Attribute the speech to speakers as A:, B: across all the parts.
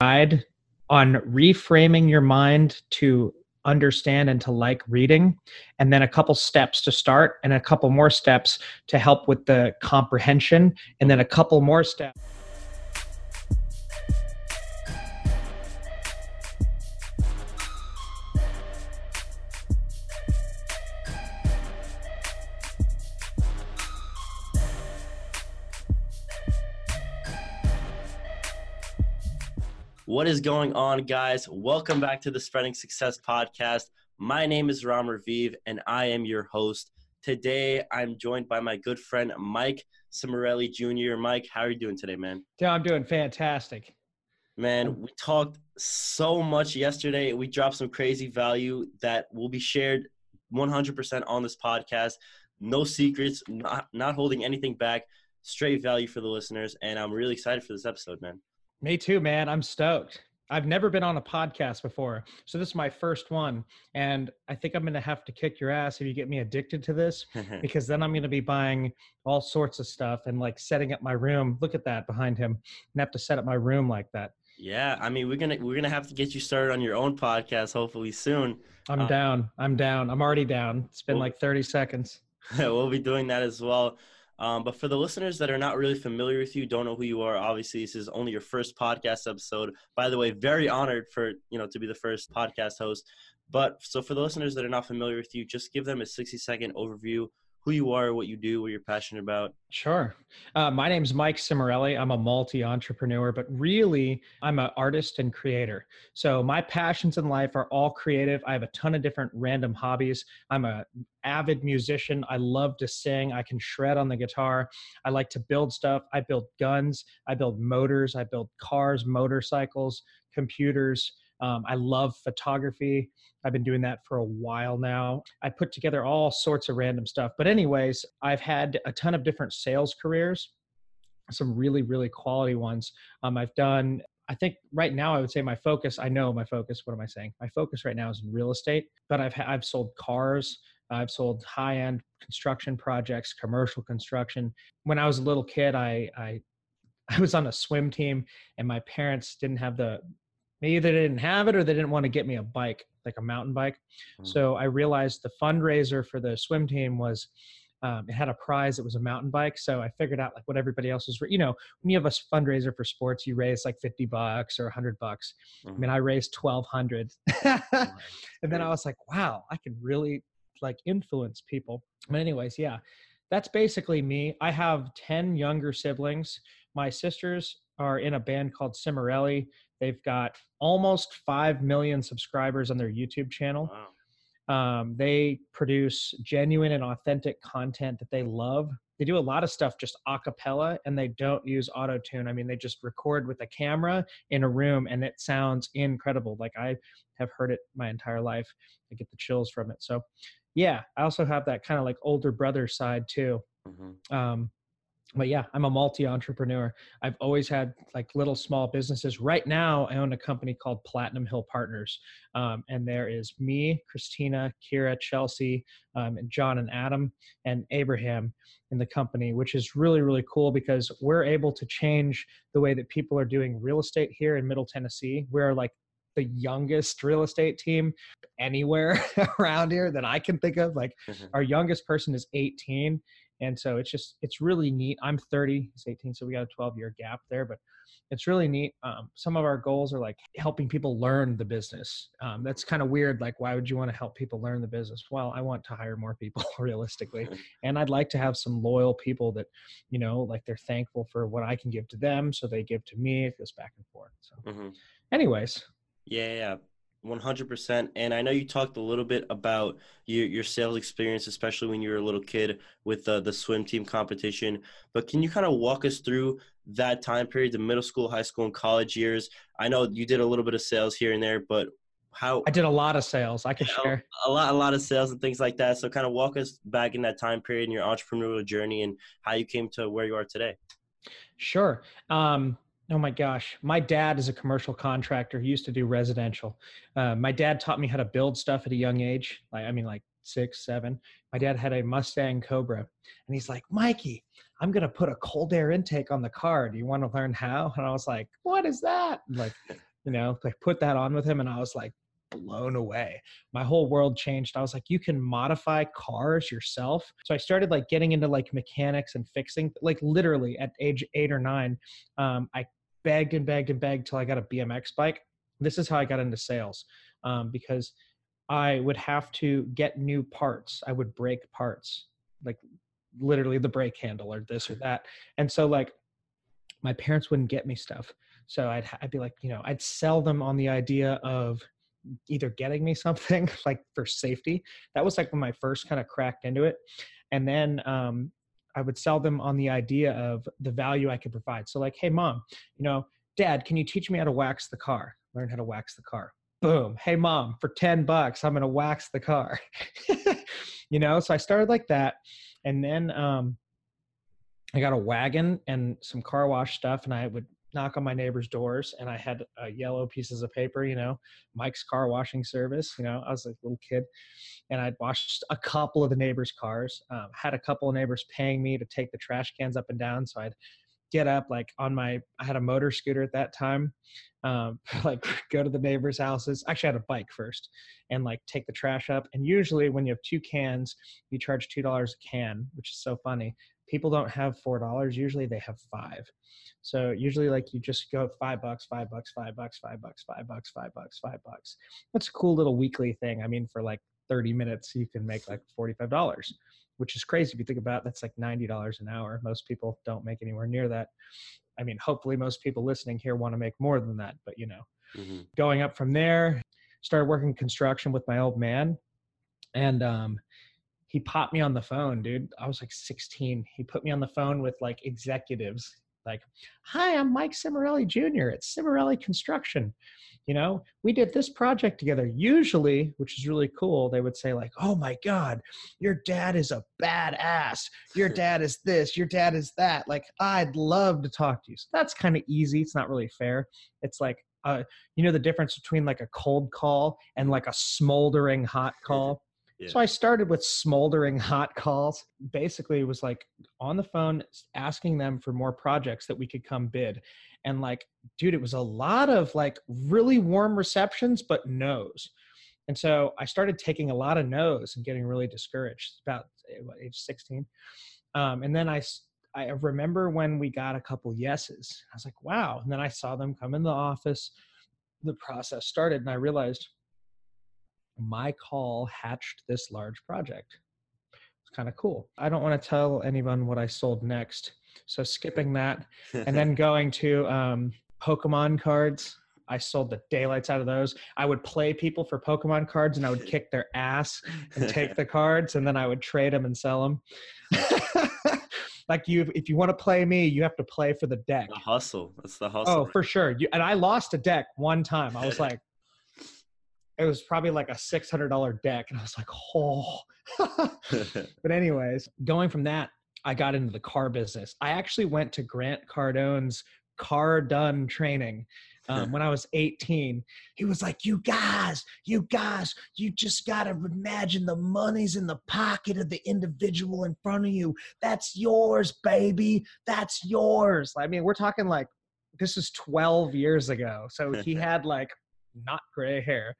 A: guide on reframing your mind to understand and to like reading, and then a couple steps to start, and a couple more steps to help with the comprehension, and then a couple more steps.
B: What is going on, guys? Welcome back to the Spreading Success Podcast. My name is Ram Raviv, and I am your host. Today, I'm joined by my good friend Mike Cimorelli Jr. Mike, how are you doing today, man?
A: Yeah, I'm doing fantastic.
B: Man, we talked so much yesterday. We dropped some crazy value that will be shared 100% on this podcast. No secrets, not, not holding anything back. Straight value for the listeners. And I'm really excited for this episode, man.
A: Me too, man. I'm stoked. I've never been on a podcast before. So this is my first one. And I think I'm going to have to kick your ass if you get me addicted to this because then I'm going to be buying all sorts of stuff and like setting up my room. Look at that behind him. And have to set up my room like that.
B: Yeah, I mean, we're going to we're going to have to get you started on your own podcast hopefully soon.
A: I'm uh, down. I'm down. I'm already down. It's been like 30 seconds.
B: we'll be doing that as well. Um, but for the listeners that are not really familiar with you, don't know who you are, obviously this is only your first podcast episode. By the way, very honored for you know to be the first podcast host. But so for the listeners that are not familiar with you, just give them a 60 second overview who you are, what you do, what you're passionate about.
A: Sure. Uh, my name is Mike Cimorelli. I'm a multi entrepreneur, but really, I'm an artist and creator. So my passions in life are all creative. I have a ton of different random hobbies. I'm a avid musician. I love to sing. I can shred on the guitar. I like to build stuff. I build guns. I build motors. I build cars, motorcycles, computers. Um, I love photography. I've been doing that for a while now. I put together all sorts of random stuff. But, anyways, I've had a ton of different sales careers, some really, really quality ones. Um, I've done I think right now I would say my focus. I know my focus. What am I saying? My focus right now is in real estate, but I've I've sold cars. I've sold high end construction projects, commercial construction. When I was a little kid, I I I was on a swim team, and my parents didn't have the maybe they didn't have it or they didn't want to get me a bike like a mountain bike. Mm-hmm. so i realized the fundraiser for the swim team was um, it had a prize it was a mountain bike. So i figured out like what everybody else was you know when you have a fundraiser for sports you raise like 50 bucks or 100 bucks. Mm-hmm. i mean i raised 1200 and then i was like wow i can really like influence people. But anyways yeah that's basically me. I have 10 younger siblings. My sisters are in a band called Cimorelli. They've got almost 5 million subscribers on their YouTube channel. Wow. Um, they produce genuine and authentic content that they love. They do a lot of stuff just a cappella and they don't use auto tune. I mean, they just record with a camera in a room and it sounds incredible. Like I have heard it my entire life. I get the chills from it. So, yeah, I also have that kind of like older brother side too. Mm-hmm. Um, but yeah, I'm a multi entrepreneur. I've always had like little small businesses. Right now, I own a company called Platinum Hill Partners. Um, and there is me, Christina, Kira, Chelsea, um, and John and Adam and Abraham in the company, which is really, really cool because we're able to change the way that people are doing real estate here in Middle Tennessee. We're like the youngest real estate team anywhere around here that I can think of. Like mm-hmm. our youngest person is 18 and so it's just it's really neat. I'm 30 he's 18 so we got a 12 year gap there but it's really neat. Um, some of our goals are like helping people learn the business. Um, that's kind of weird like why would you want to help people learn the business? Well i want to hire more people realistically and i'd like to have some loyal people that you know like they're thankful for what i can give to them so they give to me it goes back and forth so. Mm-hmm. anyways.
B: Yeah yeah 100% and i know you talked a little bit about your, your sales experience especially when you were a little kid with the, the swim team competition. But can you kind of walk us through that time period the middle school high school and college years? I know you did a little bit of sales here and there but how
A: i did a lot of sales i could share.
B: a lot a lot of sales and things like that. So kind of walk us back in that time period in your entrepreneurial journey and how you came to where you are today.
A: Sure. Um, Oh my gosh. My dad is a commercial contractor. He used to do residential. Uh, my dad taught me how to build stuff at a young age. Like, I mean, like six, seven. My dad had a Mustang Cobra. And he's like, Mikey, I'm going to put a cold air intake on the car. Do you want to learn how? And I was like, what is that? like, you know, I put that on with him and I was like blown away. My whole world changed. I was like, you can modify cars yourself. So I started like getting into like mechanics and fixing, like literally at age eight or nine. Um, I begged and begged and begged till I got a BMX bike. This is how I got into sales um, because I would have to get new parts. I would break parts, like literally the brake handle or this or that. And so like my parents wouldn't get me stuff. So I'd I'd be like, you know, I'd sell them on the idea of either getting me something like for safety. That was like when I first kind of cracked into it. And then um, I would sell them on the idea of the value I could provide. So like, hey mom, you know, dad, can you teach me how to wax the car? Learn how to wax the car. Boom. Hey mom, for 10 bucks, I'm going to wax the car. you know, so I started like that. And then um, I got a wagon and some car wash stuff, and I would knock on my neighbors' doors, and I had uh, yellow pieces of paper, you know, Mike's car washing service. You know, I was a little kid, and I'd washed a couple of the neighbors' cars. Um, had a couple of neighbors paying me to take the trash cans up and down, so I'd get up like on my i had a motor scooter at that time um, like go to the neighbors houses actually I had a bike first and like take the trash up and usually when you have two cans you charge two dollars a can which is so funny people don't have four dollars usually they have five. So usually like you just go five bucks five bucks five bucks five bucks five bucks five bucks five bucks. That's a cool little weekly thing. I mean for like 30 minutes you can make like $45 which is crazy if you think about it, that's like $90 an hour. Most people don't make anywhere near that. I mean hopefully most people listening here want to make more than that but you know. Mm-hmm. going up from there started working construction with my old man and um, he popped me on the phone dude. I was like 16 he put me on the phone with like executives like hi i'm mike cimorelli jr at cimorelli construction. You know we did this project together. Usually which is really cool they would say like oh my god your dad is a badass. Your dad is this your dad is that. Like i'd love to talk to you. So that's kind of easy. It's not really fair. It's like uh, you know the difference between like a cold call and like a smoldering hot call So I started with smoldering hot calls. Basically, it was like on the phone asking them for more projects that we could come bid. And like dude it was a lot of like really warm receptions but no's. And so i started taking a lot of no's and getting really discouraged about eh, age 16 um, and then i i remember when we got a couple yeses. I was like wow. And then i saw them come in the office. The process started and i realized my call hatched this large project it's kind of cool i don't want to tell anyone what i sold next so skipping that and then going to um, Pokemon cards. I sold the daylights out of those. I would play people for Pokemon cards and I would kick their ass and take the cards and then I would trade them and sell them. like you, if you want to play me, you have to play for the deck.
B: The hustle. That's the hustle.
A: Oh, for sure. You, and I lost a deck one time. I was like, it was probably like a six hundred dollar deck, and I was like, oh. but anyways, going from that, I got into the car business. I actually went to Grant Cardone's car done training um, when I was 18. He was like, You guys, you guys, you just got to imagine the money's in the pocket of the individual in front of you. That's yours, baby. That's yours. I mean, we're talking like this is 12 years ago. So he had like not gray hair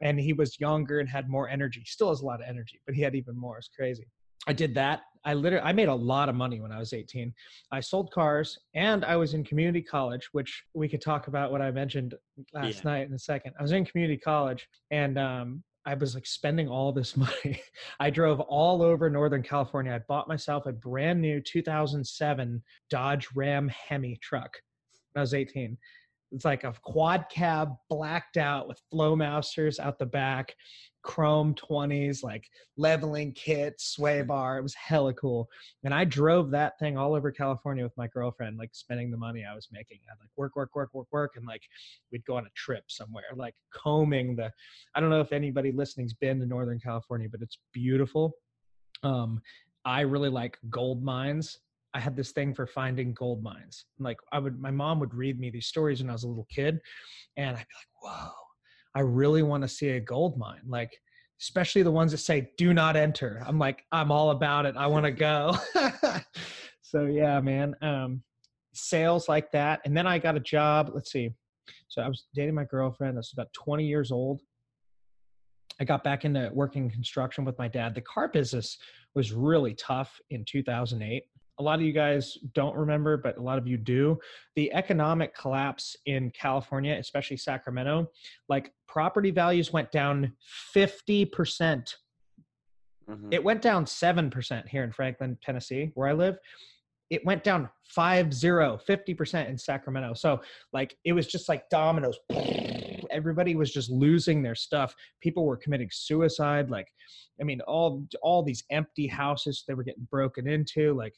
A: and he was younger and had more energy. Still has a lot of energy, but he had even more. It's crazy. I did that. I literally I made a lot of money when I was 18. I sold cars and I was in community college, which we could talk about what I mentioned last yeah. night in a second. I was in community college and um, I was like spending all this money. I drove all over Northern California. I bought myself a brand new 2007 Dodge Ram Hemi truck when I was 18. It's like a quad cab blacked out with Flowmasters out the back chrome 20s, like leveling kit, sway bar. It was hella cool. And I drove that thing all over California with my girlfriend, like spending the money I was making. I'd like work, work, work, work, work. And like we'd go on a trip somewhere, like combing the, I don't know if anybody listening's been to Northern California, but it's beautiful. Um, I really like gold mines. I had this thing for finding gold mines. Like I would, my mom would read me these stories when I was a little kid, and I'd be like, "Whoa, I really want to see a gold mine. Like, especially the ones that say do not enter. I'm like, I'm all about it. I want to go. so yeah, man. Um, sales like that. And then I got a job. Let's see. So I was dating my girlfriend. I was about 20 years old. I got back into working construction with my dad. The car business was really tough in 2008. A lot of you guys don't remember, but a lot of you do. The economic collapse in California, especially Sacramento, like property values went down 50%. percent
B: Mhm.
A: It went down 7% here in Franklin, Tennessee, where I live. It went down 5 0, 50% in Sacramento. So, like, it was just like dominoes. Everybody was just losing their stuff. People were committing suicide. Like, I mean, all all these empty houses they were getting broken into. Like,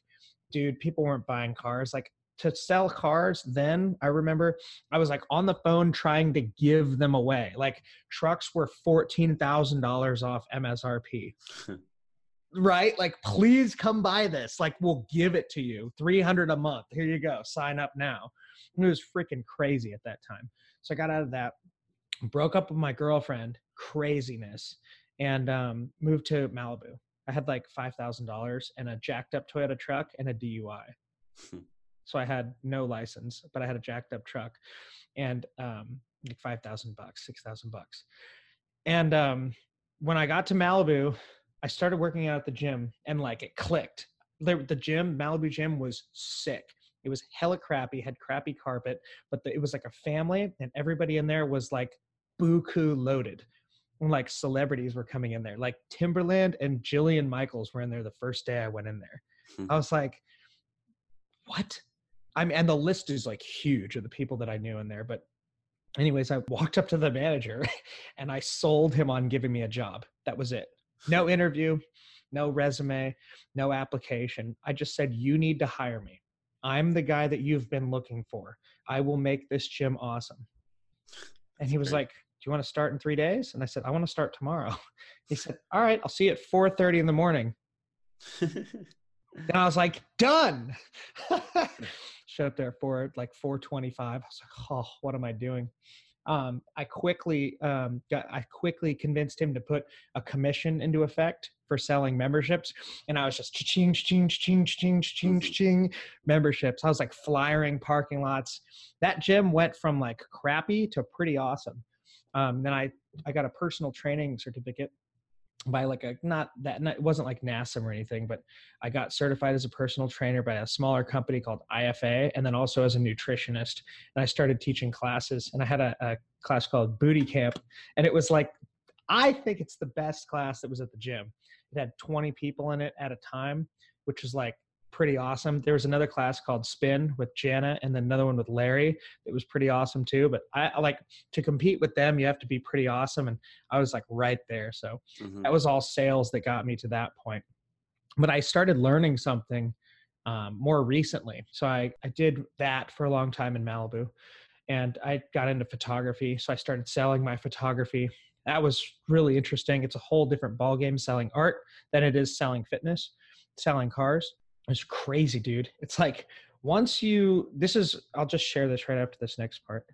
A: dude, people weren't buying cars. Like, to sell cars then, I remember I was like on the phone trying to give them away. Like, trucks were $14,000 off MSRP right like please come buy this like we'll give it to you 300 a month here you go sign up now it was freaking crazy at that time so i got out of that broke up with my girlfriend craziness and um, moved to malibu i had like $5000 and a jacked up toyota truck and a dui so i had no license but i had a jacked up truck and um, like 5000 bucks 6000 bucks and um, when i got to malibu I started working out at the gym and like it clicked. The, the gym, Malibu gym, was sick. It was hella crappy, had crappy carpet, but the, it was like a family, and everybody in there was like buku loaded. And like celebrities were coming in there. Like Timbaland and Jillian Michaels were in there the first day I went in there. Hmm. I was like, what? I mean, and the list is like huge of the people that I knew in there. But, anyways, I walked up to the manager and I sold him on giving me a job. That was it no interview, no resume, no application. I just said, You need to hire me. I'm the guy that you've been looking for. I will make this gym awesome. And he was like, Do you want to start in three days? And I said, I want to start tomorrow. He said, All right, I'll see you at 4:30 in the morning. And I was like, done. Showed up there for like 425. I was like, oh, what am I doing? Um, I quickly um, got, I quickly convinced him to put a commission into effect for selling memberships, and I was just ching ching ching ching ching ching memberships. I was like flyering parking lots. That gym went from like crappy to pretty awesome. Um, then I I got a personal training certificate by like a not that not, it wasn't like NASM or anything, but I got certified as a personal trainer by a smaller company called IFA, and then also as a nutritionist. And I started teaching classes, and I had a, a class called Booty Camp, and it was like I think it's the best class that was at the gym. It had 20 people in it at a time, which was like pretty awesome. There was another class called Spin with Jana, and then another one with Larry. It was pretty awesome too. But I, I like to compete with them. You have to be pretty awesome, and I was like right there. So
B: Mhm.
A: that was all sales that got me to that point but i started learning something um, more recently so I, I did that for a long time in malibu and i got into photography so i started selling my photography that was really interesting it's a whole different ballgame selling art than it is selling fitness selling cars it's crazy dude it's like once you this is i'll just share this right after this next part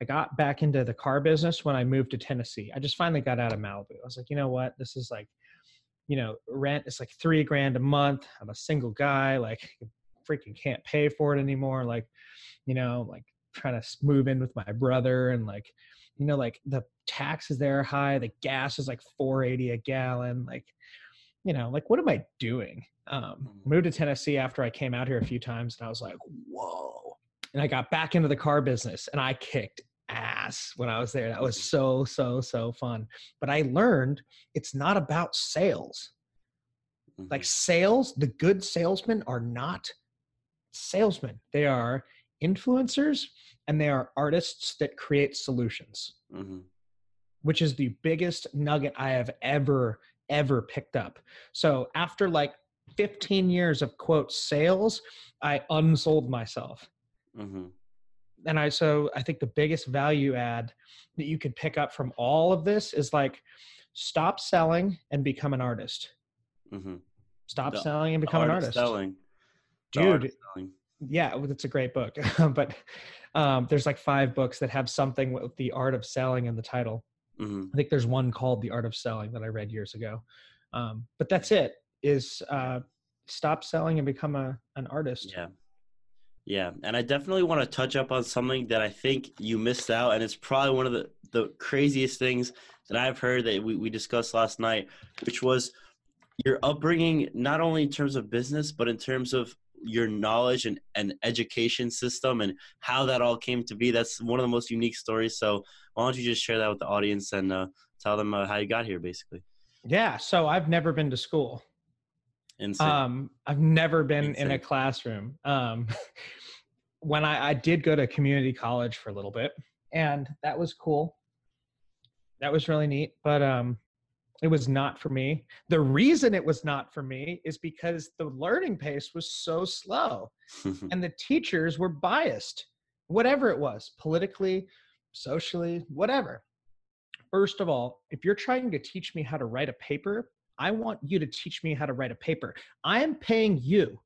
A: I got back into the car business when I moved to Tennessee. I just finally got out of Malibu. I was like, you know what? This is like, you know, rent is like three grand a month. I'm a single guy. Like, freaking can't pay for it anymore. Like, you know, like trying to move in with my brother and like, you know, like the taxes there are high. The gas is like 480 a gallon. Like, you know, like what am I doing? Um,
B: Mhm.
A: moved to Tennessee after I came out here a few times, and I was like, whoa. And I got back into the car business, and I kicked ass when I was there. That was so so so fun. But I learned it's not about sales. Like
B: Mhm.
A: sales, the good salesmen are not salesmen. They are influencers and they are artists that create solutions
B: Mhm.
A: which is the biggest nugget I have ever, ever picked up. So after like 15 years of quote sales, I unsold myself.
B: Mhm.
A: And I, so I think the biggest value add that you could pick up from all of this is like stop selling and become an artist.
B: Mhm.
A: Stop
B: The-
A: selling and become an artist.
B: Selling. The
A: Dude,
B: selling.
A: yeah it's a great book but um, there's like five books that have something with the art of selling in the title
B: Mhm.
A: I think there's one called The Art of Selling that I read years ago. Um, but that's it. Is uh, stop selling and become a an artist.
B: Yeah. Yeah, and I definitely want to touch up on something that I think you missed out, and it's probably one of the, the craziest things that I've heard that we, we discussed last night, which was your upbringing, not only in terms of business, but in terms of your knowledge and, and education system and how that all came to be. That's one of the most unique stories. So why don't you just share that with the audience and uh, tell them uh, how you got here, basically?
A: Yeah. So I've never been to school.
B: Insane.
A: Um, I've never been
B: Insane.
A: in a classroom. Um, when I, I did go to community college for a little bit, and that was cool. That was really neat, but um, it was not for me. The reason it was not for me is because the learning pace was so slow, and the teachers were biased, whatever it was, politically, socially, whatever. First of all, if you're trying to teach me how to write a paper, I want you to teach me how to write a paper. I am paying you,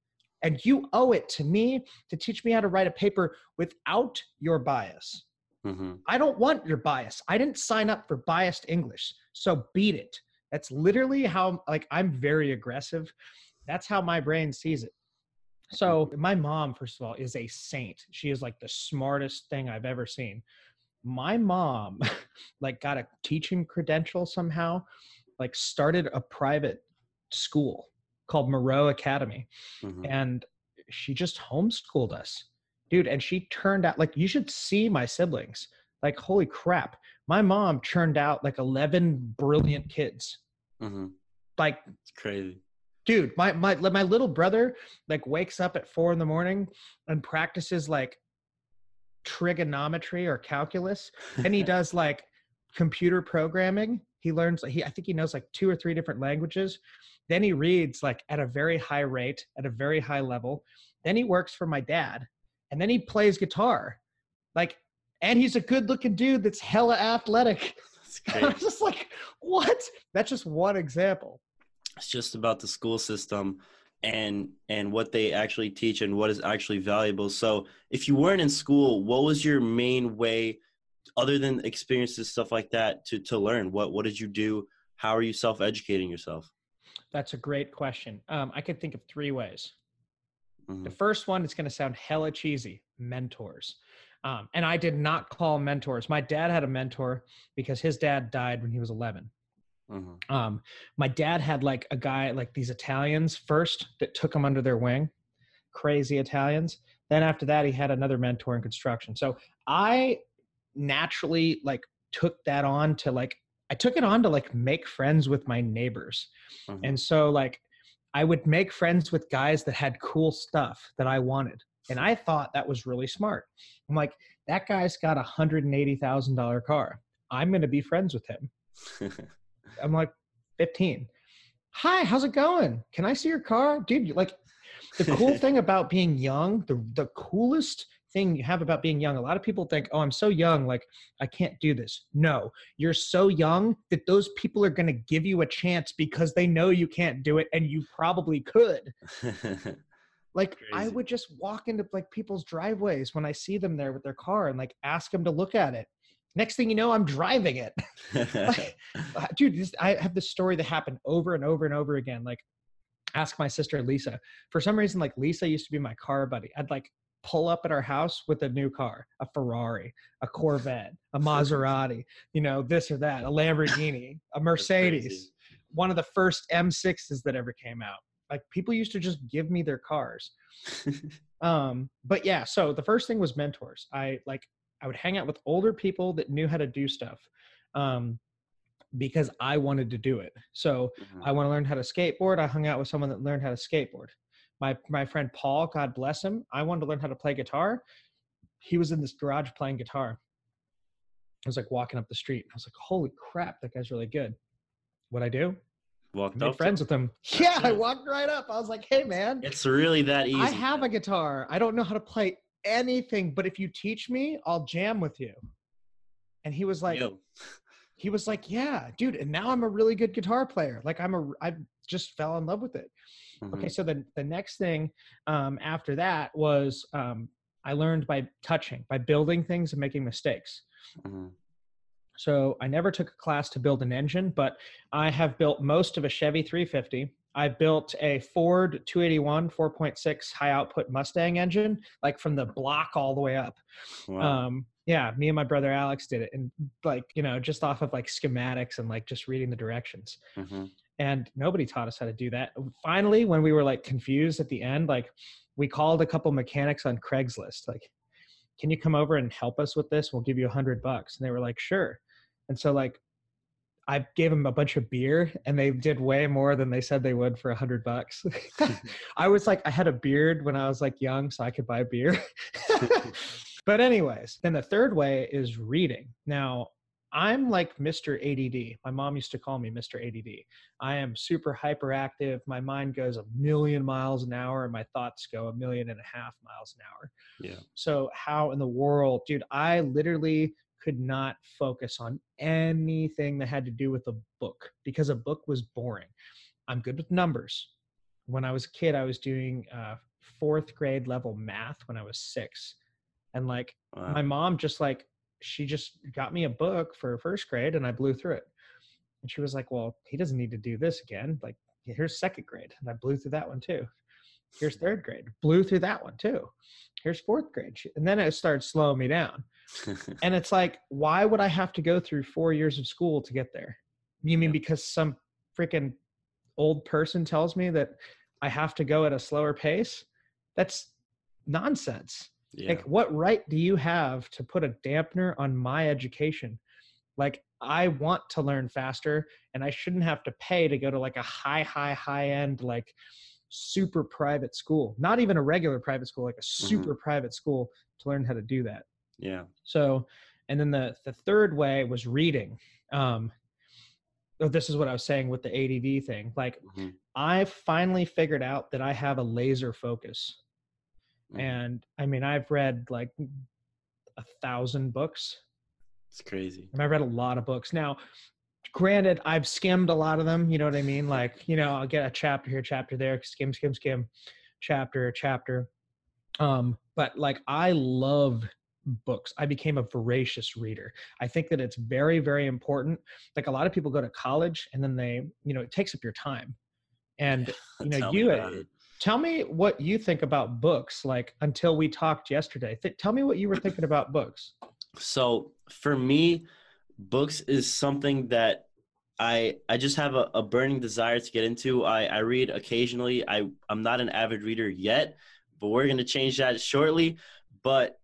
A: and you owe it to me to teach me how to write a paper without your bias.
B: hmm
A: I don't want your bias. I didn't sign up for biased English. So beat it. That's literally how like I'm very aggressive. That's how my brain sees it. So my mom, first of all, is a saint. She is like the smartest thing I've ever seen. My mom like got a teaching credential somehow, like started a private school called Moreau Academy
B: hmm
A: and she just homeschooled us dude and she turned out like you should see my siblings like holy crap my mom churned out like 11 brilliant kids.
B: Hmm
A: like
B: It's crazy.
A: dude my my my little brother like wakes up at four in the morning and practices like trigonometry or calculus and he does like computer programming. He learns he i think he knows like two or three different languages. Then he reads like at a very high rate at a very high level. Then he works for my dad and then he plays guitar. Like and he's a good looking dude that's hella athletic. I'm just like what? That's just one example.
B: It's just about the school system and and what they actually teach and what is actually valuable. So if you weren't in school what was your main way other than experiences stuff like that to to learn? What what did you do? How are you self-educating yourself?
A: That's a great question. Um, i could think of three ways.
B: Mhm.
A: The first one is going to sound hella cheesy mentors. Um, and I did not call mentors. My dad had a mentor because his dad died when he was 11.
B: Mhm.
A: Um, my dad had like a guy, like these Italians first that took him under their wing, crazy Italians. Then after that, he had another mentor in construction. So I naturally like took that on to like, I took it on to like make friends with my neighbors.
B: Mhm.
A: And so like I would make friends with guys that had cool stuff that I wanted. And I thought that was really smart. I'm like, that guy's got a hundred and eighty thousand dollar car. I'm gonna be friends with him. I'm like 15. Hi, how's it going? Can I see your car? Dude, like the cool thing about being young, the the coolest thing you have about being young, a lot of people think, oh, I'm so young, like I can't do this. No, you're so young that those people are gonna give you a chance because they know you can't do it and you probably could. Like I would just walk into like people's driveways when I see them there with their car and like ask them to look at it. Next thing you know, I'm driving it. Like, uh, dude this, i have this story that happened over and over and over again like ask my sister lisa. For some reason like lisa used to be my car buddy. I'd like pull up at our house with a new car a ferrari a corvette a maserati you know this or that a lamborghini a mercedes one of the first m6s that ever came out like people used to just give me their cars. Um but yeah so the first thing was mentors. I like i would hang out with older people that knew how to do stuff um because i wanted to do it. So
B: Mhm.
A: i want to learn how to skateboard. I hung out with someone that learned how to skateboard. My my friend paul god bless him i wanted to learn how to play guitar. He was in this garage playing guitar. I was like walking up the street. I was like holy crap that guy's really good. What i do
B: Walked
A: made
B: up
A: friends with him yeah i walked right up i was like hey man
B: It's really that easy.
A: I have a guitar. I don't know how to play anything, but if you teach me, I'll jam with you. And he was like,
B: Yo.
A: he was like, yeah, dude. And now I'm a really good guitar player. Like I'm a, I just fell in love with it. Okay.
B: Mhm.
A: So then the next thing um, after that was um, I learned by touching, by building things and making mistakes.
B: Mhm.
A: So I never took a class to build an engine, but I have built most of a Chevy 350. I built a Ford 281 4.6 high output Mustang engine, like from the block all the way up.
B: Wow.
A: Um, yeah, me and my brother Alex did it, and like you know, just off of like schematics and like just reading the directions.
B: Mhm.
A: And nobody taught us how to do that. Finally, when we were like confused at the end, like we called a couple mechanics on Craigslist, like, "Can you come over and help us with this? We'll give you a hundred bucks." And they were like, "Sure." And so like I gave them a bunch of beer and they did way more than they said they would for a hundred bucks. I was like, I had a beard when I was like young, so I could buy beer. but anyways, then the third way is reading. Now, I'm like Mr. ADD. My mom used to call me Mr. ADD. I am super hyperactive. My mind goes a million miles an hour and my thoughts go a million and a half miles an hour.
B: Yeah.
A: So, how in the world, dude? I literally could not focus on anything that had to do with a book because a book was boring. I'm good with numbers. When I was a kid, I was doing uh, fourth grade level math when I was six. And like
B: Wow.
A: my mom just like, she just got me a book for first grade and I blew through it. And she was like, well, he doesn't need to do this again. Like, here's second grade. And I blew through that one too. Here's third grade. Blew through that one too. Here's fourth grade. And then it started slowing me down. And it's like, why would I have to go through four years of school to get there? You mean because some freaking old person tells me that I have to go at a slower pace? That's nonsense.
B: Yeah.
A: Like, what right do you have to put a dampener on my education? Like, I want to learn faster, and I shouldn't have to pay to go to like a high, high, high end, like super private school, not even a regular private school, like a super private school to learn how to do that.
B: yeah.
A: So, and then the the third way was reading. Um, oh, this is what I was saying with the ADD thing. Like,
B: Mhm.
A: I finally figured out that I have a laser focus,
B: Mhm.
A: and I mean, I've read like a thousand books.
B: It's crazy.
A: and I've read a lot of books. Now, granted, I've skimmed a lot of them. You know what I mean? Like, you know, I'll get a chapter here, chapter there, skim, skim, skim, chapter, chapter. Um, but like, I love books. I became a voracious reader. I think that it's very, very important. Like, a lot of people go to college and then they, you know, it takes up your time. And you know,
B: Tell
A: you. Tell me what you think about books. Like, until we talked yesterday, Th- tell me what you were thinking about books.
B: So for me, books is something that I I just have a, a burning desire to get into. I, I read occasionally. I, I'm not an avid reader yet, but we're gonna change that shortly. But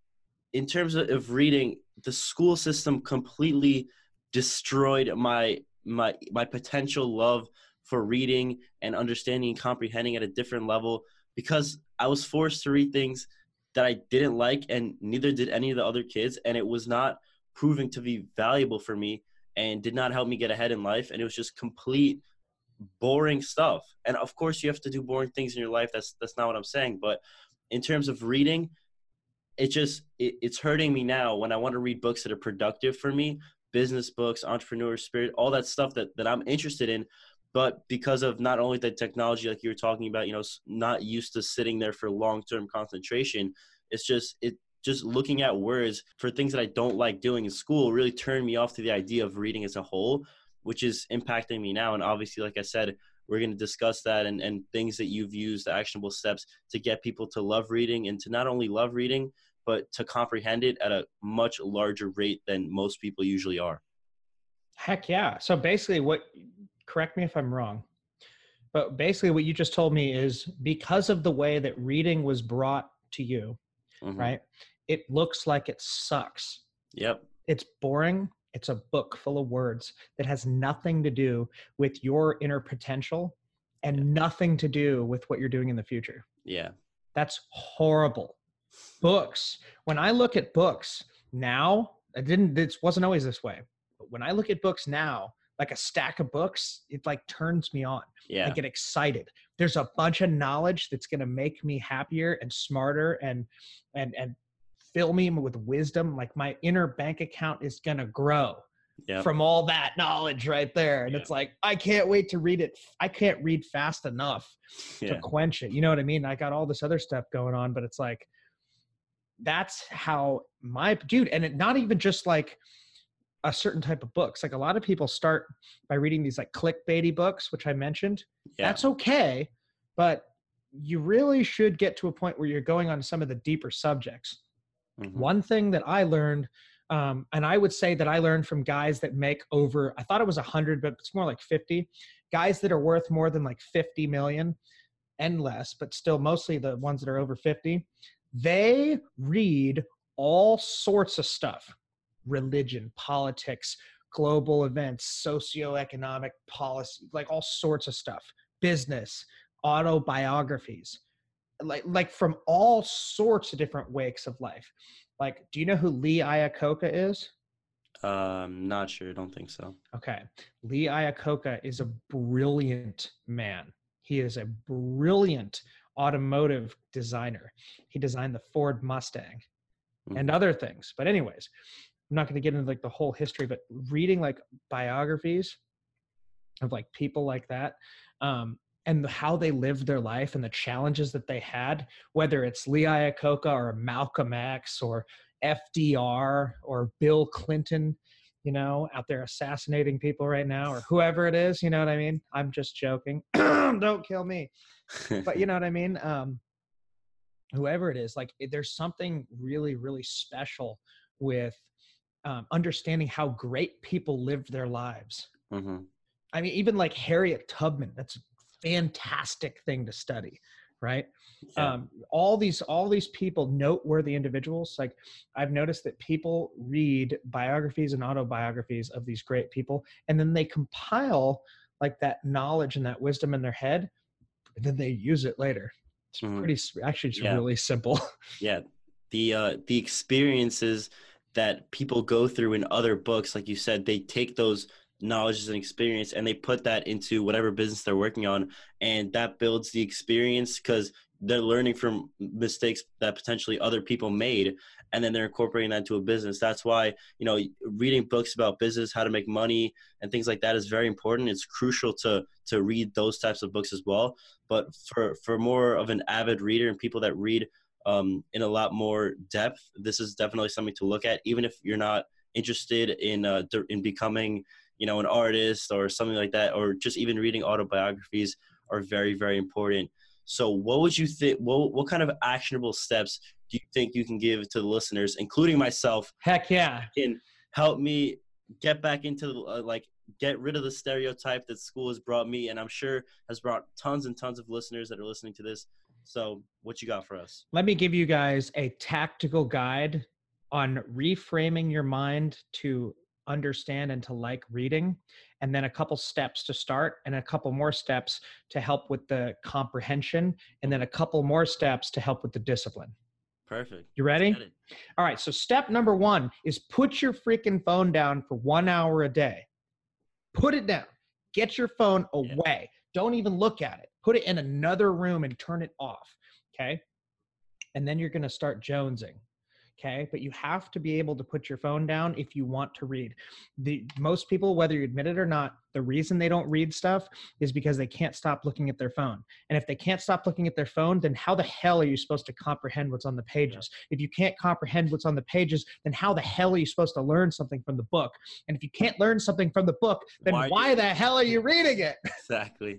B: in terms of, of reading, the school system completely destroyed my my my potential love for reading and understanding and comprehending at a different level because I was forced to read things that I didn't like, and neither did any of the other kids, and it was not proving to be valuable for me and did not help me get ahead in life. And it was just complete boring stuff. And of course, you have to do boring things in your life. That's that's not what I'm saying. But in terms of reading, it just it, it's hurting me now when I want to read books that are productive for me, business books, entrepreneur spirit, all that stuff that that I'm interested in. But because of not only the technology, like you were talking about, you know, not used to sitting there for long term concentration, it's just it just looking at words for things that I don't like doing in school really turned me off to the idea of reading as a whole, which is impacting me now. And obviously, like I said, we're going to discuss that and, and things that you've used, the actionable steps to get people to love reading and to not only love reading, but to comprehend it at a much larger rate than most people usually are.
A: Heck yeah. So basically, what, correct me if I'm wrong, but basically, what you just told me is because of the way that reading was brought to you,
B: Mhm.
A: right? It looks like it sucks.
B: Yep.
A: It's boring. It's a book full of words that has nothing to do with your inner potential and nothing to do with what you're doing in the future.
B: Yeah.
A: That's horrible. Books. When I look at books now, I didn't. This wasn't always this way. But when I look at books now, like a stack of books, it like turns me on. I get excited. There's a bunch of knowledge that's going to make me happier and smarter and and and fill me with wisdom. Like my inner bank account is going to grow
B: Yep.
A: from all that knowledge right there. And
B: Yeah.
A: it's like I can't wait to read it. I can't read fast enough
B: Yeah.
A: to quench it. You know what I mean? I got all this other stuff going on, but it's like that's how my dude, and it not even just like a certain type of books. Like a lot of people start by reading these like clickbaity books, which I mentioned.
B: Yeah.
A: That's okay, but you really should get to a point where you're going on some of the deeper subjects.
B: Mhm.
A: One thing that I learned, um, and I would say that I learned from guys that make over, I thought it was 100, but it's more like 50, guys that are worth more than like 50 million and less, but still mostly the ones that are over 50, they read all sorts of stuff religion, politics, global events, socioeconomic policy, like all sorts of stuff, business, autobiographies, like like from all sorts of different wakes of life. Like, do you know who Lee Iacocca is?
B: Um, not sure. Don't think so.
A: Okay. Lee Iacocca is a brilliant man. He is a brilliant automotive designer. He designed the Ford Mustang and other things. But anyways, I'm not going to get into like the whole history, but reading like biographies of like people like that um, and how they lived their life and the challenges that they had, whether it's Lee Iacocca or Malcolm X or FDR or Bill Clinton, you know, out there assassinating people right now or whoever it is, you know what I mean? I'm just joking. Don't kill me. But you know what I mean? Um, whoever it is, like there's something really, really special with um, understanding how great people lived their lives.
B: Mhm.
A: I mean, even like Harriet Tubman, that's a fantastic thing to study, right?
B: Yeah.
A: Um, all these all these people, noteworthy individuals. Like I've noticed that people read biographies and autobiographies of these great people, and then they compile like that knowledge and that wisdom in their head, and then they use it later. It's
B: Mhm.
A: pretty actually, it's
B: Yeah.
A: really simple.
B: yeah the uh the experiences that people go through in other books like you said they take those knowledges and experience and they put that into whatever business they're working on and that builds the experience because they're learning from mistakes that potentially other people made and then they're incorporating that into a business. That's why you know reading books about business how to make money and things like that is very important. It's crucial to to read those types of books as well. But for for more of an avid reader and people that read um, in a lot more depth. This is definitely something to look at, even if you're not interested in uh, in becoming, you know, an artist or something like that, or just even reading autobiographies are very very important. So, what would you think? What what kind of actionable steps do you think you can give to the listeners, including myself,
A: Heck yeah.
B: can help me get back into uh, like get rid of the stereotype that school has brought me, and I'm sure has brought tons and tons of listeners that are listening to this. So, what you got for us?
A: Let me give you guys a tactical guide on reframing your mind to understand and to like reading, and then a couple steps to start, and a couple more steps to help with the comprehension, and then a couple more steps to help with the discipline.
B: Perfect.
A: You ready? All right, so step number one is put your freaking phone down for one hour a day. Put it down. Get your phone
B: Yeah.
A: Don't even look at it. Put it in another room and turn it off. Okay. And then you're going to start jonesing. Okay. But you have to be able to put your phone down if you want to read. The most people, whether you admit it or not, the reason they don't read stuff is because they can't stop looking at their phone. And if they can't stop looking at their phone, then how the hell are you supposed to comprehend what's on the pages? If you can't comprehend what's on the pages, then how the hell are you supposed to learn something from the book? And if you can't learn something from the book, then
B: Why
A: why, the hell are you reading it?
B: Exactly.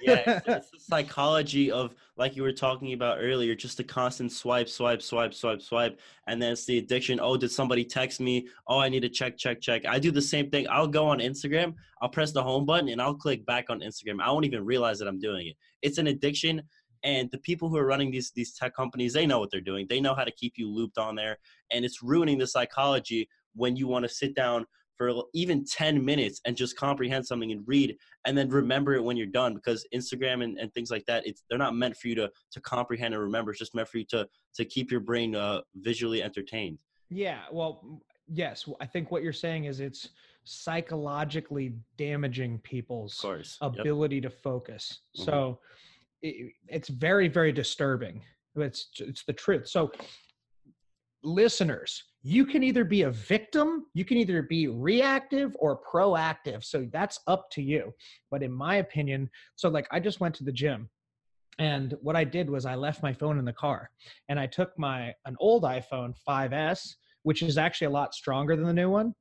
B: Yeah, it's, it's the psychology of like you were talking about earlier, just a constant swipe, swipe, swipe, swipe, swipe, and then it's the addiction. Oh, did somebody text me? Oh, I need to check, check, check. I do the same thing. I'll go on Instagram, I'll press the home button, and I'll click back on Instagram. I won't even realize that I'm doing it. It's an addiction. And the people who are running these these tech companies, they know what they're doing. They know how to keep you looped on there, and it's ruining the psychology when you want to sit down for even 10 minutes and just comprehend something and read and then remember it when you're done because instagram and, and things like that it's they're not meant for you to to comprehend and remember it's just meant for you to to keep your brain uh visually entertained
A: Yeah, well, yes. i think what you're saying is it's psychologically damaging people's
B: course Yep.
A: ability to focus.
B: Mhm.
A: So it, it's very, very disturbing. It's it's the truth. So listeners, you can either be a victim, you can either be reactive or proactive. So that's up to you. But in my opinion, so like I just went to the gym and what I did was I left my phone in the car and I took my an old iPhone 5S, which is actually a lot stronger than the new one.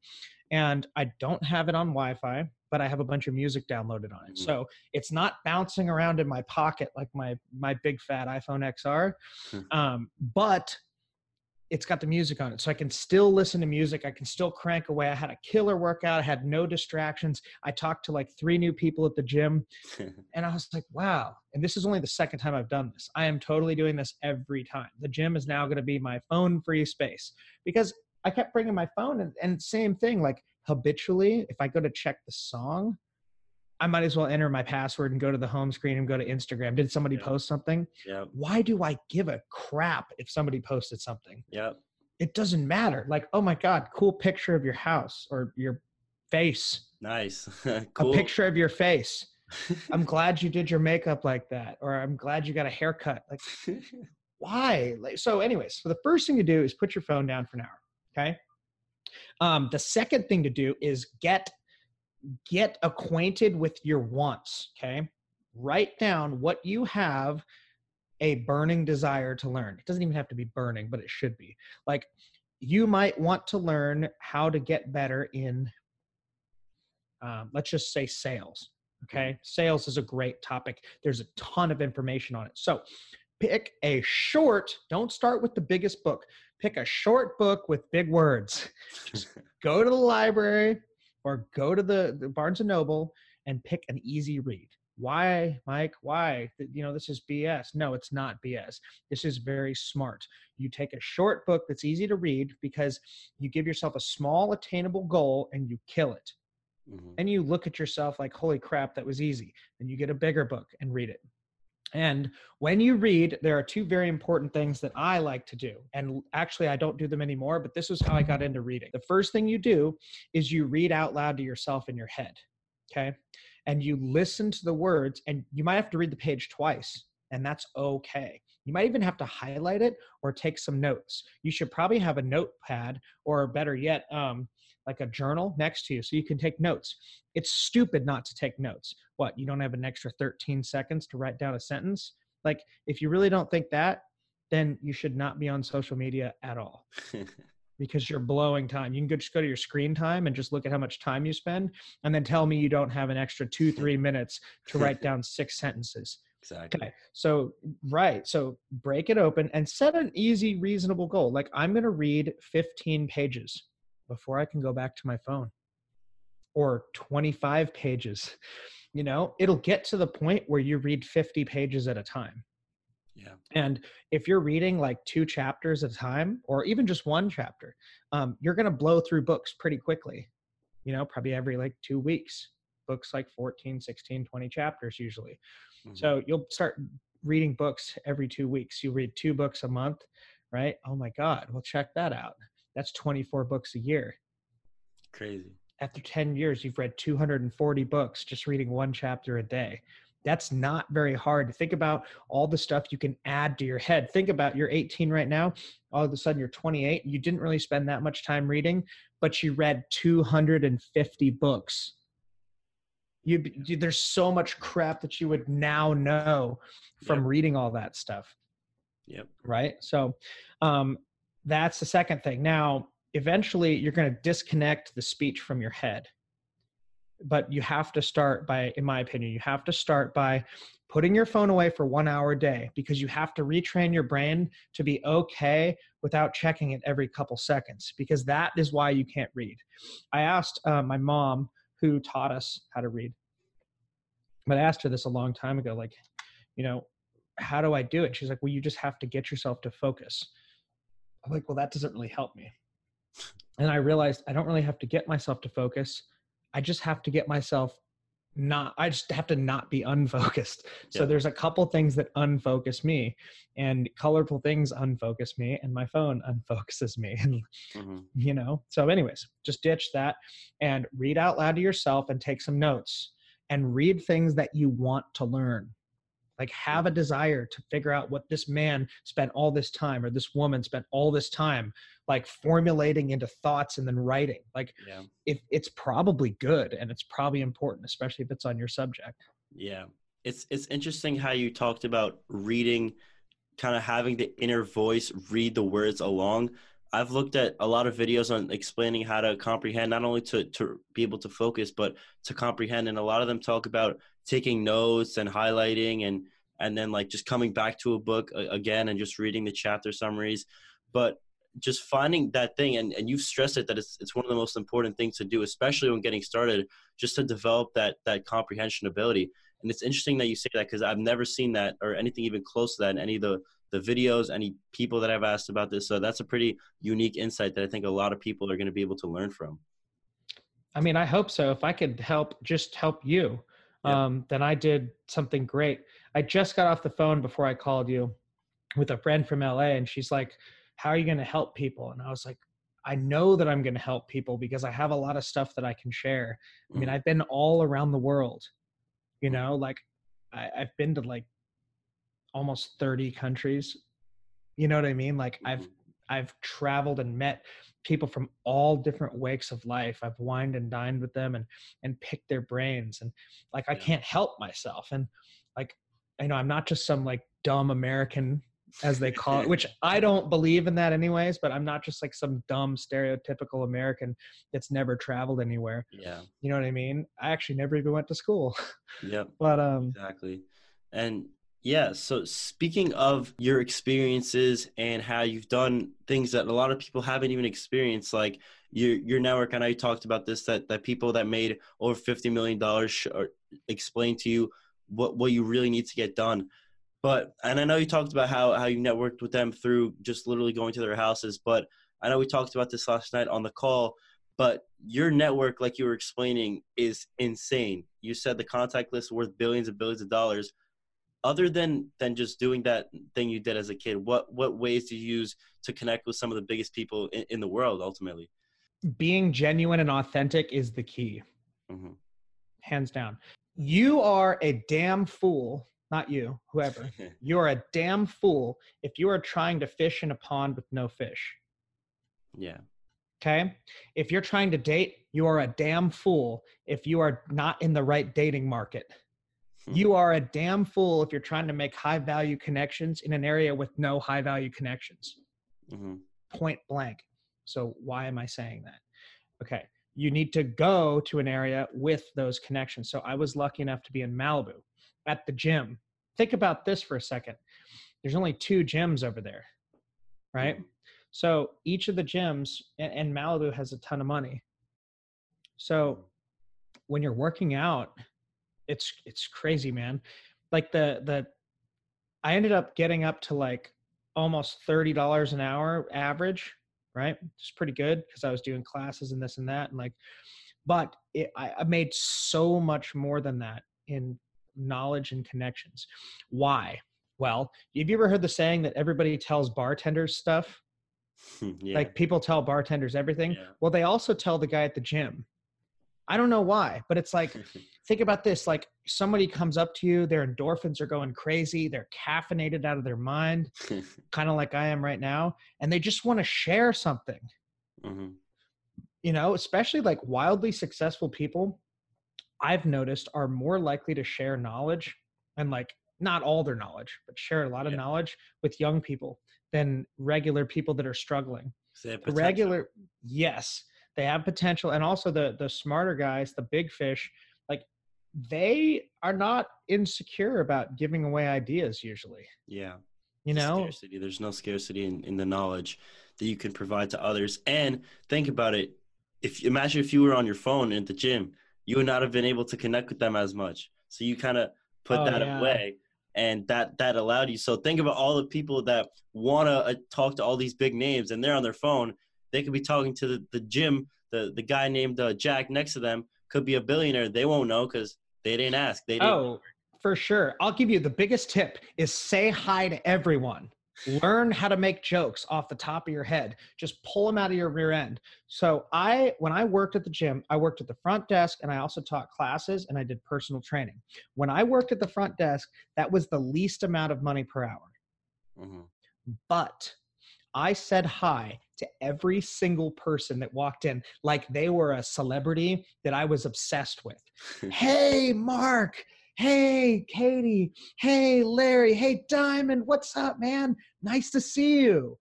A: And I don't have it on Wi Fi, but I have a bunch of music downloaded on it.
B: Mhm.
A: So it's not bouncing around in my pocket like my, my big fat iPhone XR,
B: Mhm.
A: um, but it's got the music on it. So I can still listen to music. I can still crank away. I had a killer workout. I had no distractions. I talked to like three new people at the gym and I was like, wow. And this is only the second time I've done this. I am totally doing this every time. The gym is now going to be my phone free space because I kept bringing my phone and, and same thing, like habitually, if I go to check the song, I might as well enter my password and go to the home screen and go to Instagram. Did somebody
B: Yeah.
A: post something?
B: yep.
A: Why do I give a crap if somebody posted something?
B: Yep.
A: It doesn't matter. Like, oh my God, cool picture of your house or your face,
B: Nice. cool.
A: a picture of your face. I'm glad you did your makeup like that, or I'm glad you got a haircut. Like, why? Like, so, anyways, so the first thing to do is put your phone down for an hour. Okay. Um, the second thing to do is get get acquainted with your wants. Okay. Write down what you have a burning desire to learn. It doesn't even have to be burning, but it should be. Like, you might want to learn how to get better in, um, let's just say, sales. Okay. Sales is a great topic. There's a ton of information on it. So, pick a short, don't start with the biggest book. Pick a short book with big words. Just go to the library or go to the, the Barnes and Noble and pick an easy read. Why, Mike? Why? You know, this is BS. No, it's not BS. This is very smart. You take a short book that's easy to read because you give yourself a small, attainable goal and you kill it.
B: Mhm.
A: And you look at yourself like, holy crap, that was easy. Then you get a bigger book and read it. And when you read, there are two very important things that I like to do. And actually, I don't do them anymore, but this is how I got into reading. The first thing you do is you read out loud to yourself in your head. Okay. And you listen to the words, and you might have to read the page twice, and that's okay. You might even have to highlight it or take some notes. You should probably have a notepad, or better yet, um, like a journal next to you so you can take notes. It's stupid not to take notes. What, you don't have an extra 13 seconds to write down a sentence? Like, if you really don't think that, then you should not be on social media at all because you're blowing time. You can go, just go to your screen time and just look at how much time you spend and then tell me you don't have an extra two, three minutes to write down six sentences.
B: exactly.
A: Okay. So, right. So break it open and set an easy, reasonable goal. Like, I'm going to read 15 pages before I can go back to my phone or 25 pages. You know, it'll get to the point where you read 50 pages at a time.
B: Yeah.
A: And if you're reading like two chapters at a time, or even just one chapter, um, you're going to blow through books pretty quickly, you know, probably every like two weeks. Books like 14, 16, 20 chapters usually.
B: Mhm.
A: So you'll start reading books every two weeks. You read two books a month, right? Oh my God. Well, check that out. That's 24 books a year.
B: crazy.
A: After 10 years, you've read 240 books just reading one chapter a day. That's not very hard. Think about all the stuff you can add to your head. Think about you're 18 right now. All of a sudden, you're 28. You didn't really spend that much time reading, but you read 250 books. You, you there's so much crap that you would now know from
B: Yep.
A: reading all that stuff
B: Yep.
A: right so um, that's the second thing now eventually you're going to disconnect the speech from your head but you have to start by in my opinion you have to start by putting your phone away for one hour a day because you have to retrain your brain to be okay without checking it every couple seconds because that is why you can't read i asked uh, my mom who taught us how to read but i asked her this a long time ago like you know how do I do it? She's like, well, you just have to get yourself to focus. I'm like, well, that doesn't really help me. And I realized I don't really have to get myself to focus. I just have to get myself not, I just have to not be unfocused. So
B: Yeah.
A: there's a couple things that unfocus me and colorful things unfocus me and my phone unfocuses me. And
B: Mhm.
A: you know so anyways just ditch that and read out loud to yourself and take some notes and read things that you want to learn like have a desire to figure out what this man spent all this time or this woman spent all this time like formulating into thoughts and then writing like
B: Yeah.
A: if it's probably good and it's probably important especially if it's on your subject
B: Yeah. It's it's interesting how you talked about reading, kind of having the inner voice read the words along. I've looked at a lot of videos on explaining how to comprehend, not only to, to be able to focus, but to comprehend. And a lot of them talk about taking notes and highlighting and, and then like just coming back to a book again and just reading the chapter summaries. But just finding that thing and, and you've stressed it that it's, it's one of the most important things to do especially when getting started just to develop that that comprehension ability and it's interesting that you say that because i've never seen that or anything even close to that in any of the the videos any people that i've asked about this. So that's a pretty unique insight that i think a lot of people are going to be able to learn from.
A: I mean i hope so. If i could help just help you um, then i did something great. I just got off the phone before i called you with a friend from la and she's like how are you going to help people? And i was like i know that i'm going to help people because i have a lot of stuff that i can share. I mean mm. i've been all around the world you mm. know like I, i've been to like almost 30 countries you know what i mean like i've mm-hmm. i've traveled and met people from all different wakes of life i've wined and dined with them and and picked their brains and like i can't help myself and like you know i'm not just some like dumb american as they call it, which I don't believe in that anyways, but I'm not just like some dumb stereotypical American that's never traveled anywhere.
B: Yeah.
A: You know what I mean? I actually never even went to school.
B: Yep.
A: but um
B: exactly. And yeah, so speaking of your experiences and how you've done things that a lot of people haven't even experienced, like your your network, I talked about this that that people that made over fifty million dollars explain to you what what you really need to get done. But and I know you talked about how how you networked with them through just literally going to their houses. But I know we talked about this last night on the call. But your network, like you were explaining, is insane. You said the contact list worth billions and billions of dollars. Other than than just doing that thing you did as a kid, what what ways do you use to connect with some of the biggest people in, in the world? Ultimately,
A: being genuine and authentic is the key, mm-hmm. hands down. You are a damn fool not you, whoever, you're a damn fool if you are trying to fish in a pond with no fish.
B: Yeah.
A: Okay. If you're trying to date, you are a damn fool if you are not in the right dating market. Hmm. you are a damn fool if you're trying to make high value connections in an area with no high value connections. Mm-hmm. Point blank. So, why am I saying that? Okay. You need to go to an area with those connections. So, I was lucky enough to be in Malibu at the gym. Think about this for a second. There's only two gyms over there, right? Mm-hmm. So each of the gyms, and, and Malibu has a ton of money. So when you're working out, it's it's crazy, man. Like the the I ended up getting up to like almost thirty dollars an hour average, right? It's pretty good because I was doing classes and this and that, and like, but it, I, I made so much more than that in knowledge and connections. Why? Well, have you ever heard the saying that everybody tells bartenders stuff? yeah. Like people tell bartenders everything. Yeah. Well, they also tell the guy at the gym. I don't know why, but it's like, think about this like somebody comes up to you, their endorphins are going crazy, they're caffeinated out of their mind, kind of like I am right now, and they just want to share something. Mm-hmm. You know, especially like wildly successful people I've noticed are more likely to share knowledge and like not all their knowledge, but share a lot of yeah. knowledge with young people than regular people that are struggling. regular, yes, they have potential, and also the the smarter guys, the big fish, like they are not insecure about giving away ideas usually.
B: Yeah,
A: you know,
B: scarcity. There's no scarcity in, in the knowledge that you can provide to others. And think about it. If imagine if you were on your phone at the gym you would not have been able to connect with them as much. So you kind of put oh, that yeah. away and that that allowed you. So think about all the people that want to uh, talk to all these big names and they're on their phone. They could be talking to the, the gym, the, the guy named uh, Jack next to them could be a billionaire. They won't know because they didn't ask. They didn't.
A: Oh, for sure. I'll give you the biggest tip is say hi to everyone learn how to make jokes off the top of your head just pull them out of your rear end so i when i worked at the gym i worked at the front desk and i also taught classes and i did personal training when i worked at the front desk that was the least amount of money per hour mm-hmm. but i said hi to every single person that walked in like they were a celebrity that i was obsessed with hey mark Hey, Katie. Hey, Larry. Hey, Diamond. What's up, man? Nice to see you.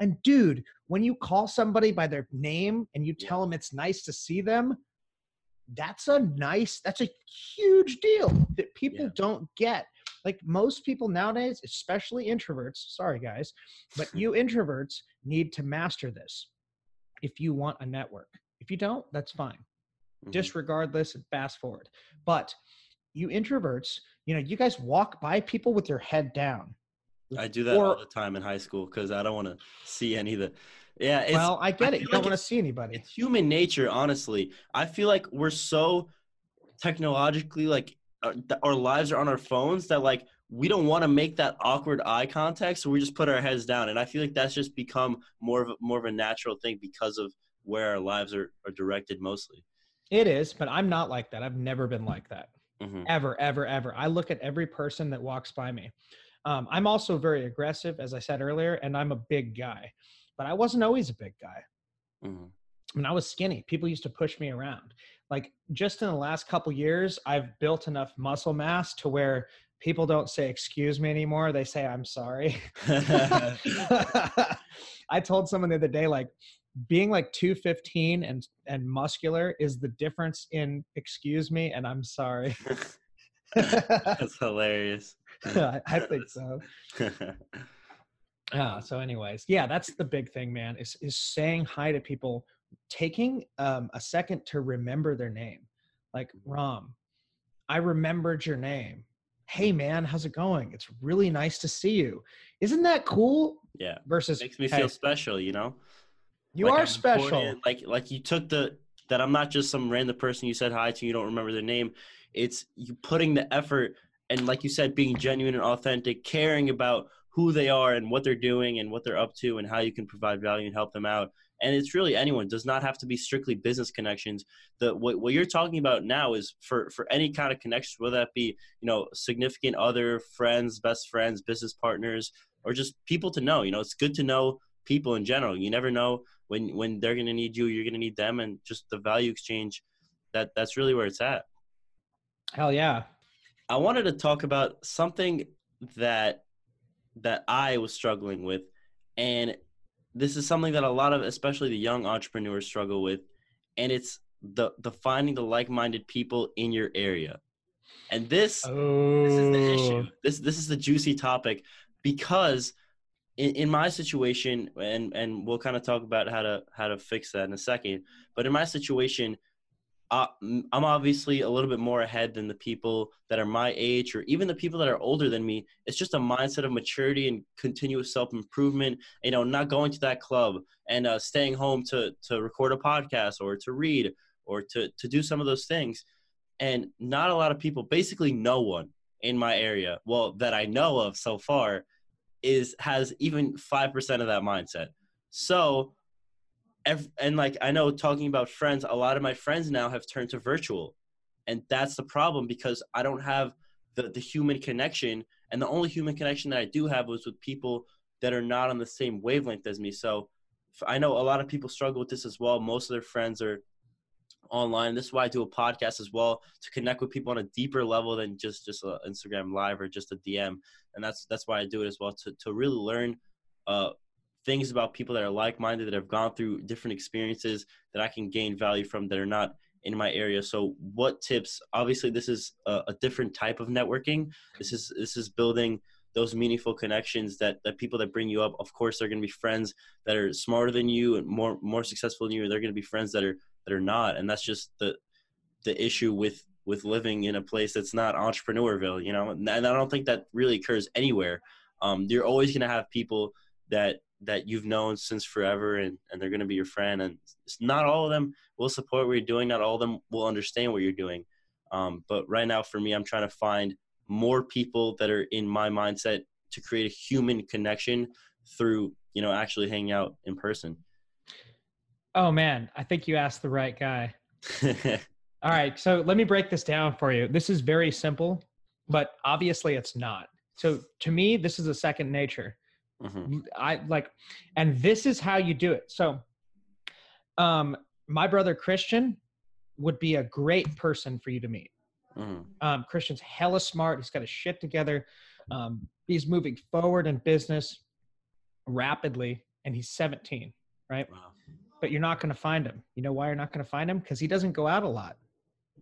A: And dude, when you call somebody by their name and you tell them it's nice to see them, that's a nice, that's a huge deal that people
B: Yeah.
A: don't get. Like most people nowadays, especially introverts, sorry guys, but you introverts need to master this if you want a network. If you don't, that's fine
B: Mhm.
A: disregard this and fast forward. But you introverts, you know, you guys walk by people with your head down.
B: I do that all the time in high school because I don't want to see any of the. Yeah, it's,
A: well, I get it.
B: feel
A: You don't want to see anybody.
B: it's human nature honestly i feel like we're so technologically like uh, th- our lives are on our phones that like we don't want to make that awkward eye contact so we just put our heads down and i feel like that's just become more of a, more of a natural thing because of where our lives are, are directed mostly
A: It is, but I'm not like that. I've never been like that.
B: Mhm.
A: Ever, ever, ever. I look at every person that walks by me. Um, I'm also very aggressive, as I said earlier, and I'm a big guy, but I wasn't always a big guy.
B: Mhm.
A: when I was skinny, people used to push me around. Like just in the last couple years, I've built enough muscle mass to where people don't say excuse me anymore. They say I'm sorry. I told someone the other day like being like 215 and and muscular is the difference in excuse me and I'm sorry.
B: that's hilarious
A: I I think so. Yeah. So, anyways, yeah, that's the big thing, man. Is is saying hi to people, taking um, a second to remember their name. Like Ram, I remembered your name. Hey, man, how's it going? It's really nice to see you. Isn't that cool?
B: yeah
A: Versus,
B: makes me
A: "Hey,
B: feel special you know
A: you
B: Like,
A: are
B: I'm
A: special.
B: important, Like like you took the that I'm not just some random person you said hi to. You don't remember their name. It's you putting the effort and like you said, being genuine and authentic, caring about who they are and what they're doing and what they're up to and how you can provide value and help them out. And it's really anyone. It does not have to be strictly business connections. The what, what you're talking about now is for for any kind of connections, whether that be you know significant other, friends, best friends, business partners, or just people to know. You know, it's good to know people in general. You never know when when they're going to need you, you're going to need them, and just the value exchange. That that's really where it's at.
A: Hell yeah.
B: I wanted to talk about something that that I was struggling with, and this is something that a lot of, especially the young entrepreneurs, struggle with, and it's the the finding the like-minded people in your area, and this
A: Oh,
B: this is the oh. issue. This this is the juicy topic because in, in my situation, and and we'll kind of talk about how to how to fix that in a second. But in my situation, uh, I'm obviously a little bit more ahead than the people that are my age, or even the people that are older than me. It's just a mindset of maturity and continuous self improvement. You know, not going to that club and uh, staying home to to record a podcast or to read or to to do some of those things. And not a lot of people, basically no one in my area, well that I know of so far, is has even five percent of that mindset. So ev- and like I know talking about friends, a lot of my friends now have turned to virtual. And that's the problem because I don't have the, the human connection. And the only human connection that I do have was with people that are not on the same wavelength as me. So I know a lot of people struggle with this as well. Most of their friends are online. This is why I do a podcast as well to connect with people on a deeper level than just just a Instagram live or just a DM. And that's that's why I do it as well to to really learn uh, things about people that are like-minded that have gone through different experiences that I can gain value from that are not in my area. So what tips? Obviously, this is a, a different type of networking. This is this is building those meaningful connections that that people that bring you up. Of course, they're going to be friends that are smarter than you and more more successful than you. They're going to be friends that are that are not, and that's just the the issue with with living in a place that's not entrepreneurville. You know, and I don't think that really occurs anywhere. Um, you're always going to have people that that you've known since forever and, and they're going to be your friend and it's not all of them will support what you're doing not all of them will understand what you're doing um, but right now for me i'm trying to find more people that are in my mindset to create a human connection through you know actually hanging out in person
A: Oh man, I think you asked the right guy. All right, so let me break this down for you. This is very simple, but obviously it's not. So to me, this is a second nature.
B: Mhm.
A: I like, and this is how you do it. So, um, my brother Christian would be a great person for you to meet.
B: Mhm.
A: Um, Christian's hella smart. He's got his shit together. Um, he's moving forward in business rapidly. and he's 17, right?
B: Wow.
A: But you're not going to find him. You know why you're not going to find him? Because he doesn't go out a lot.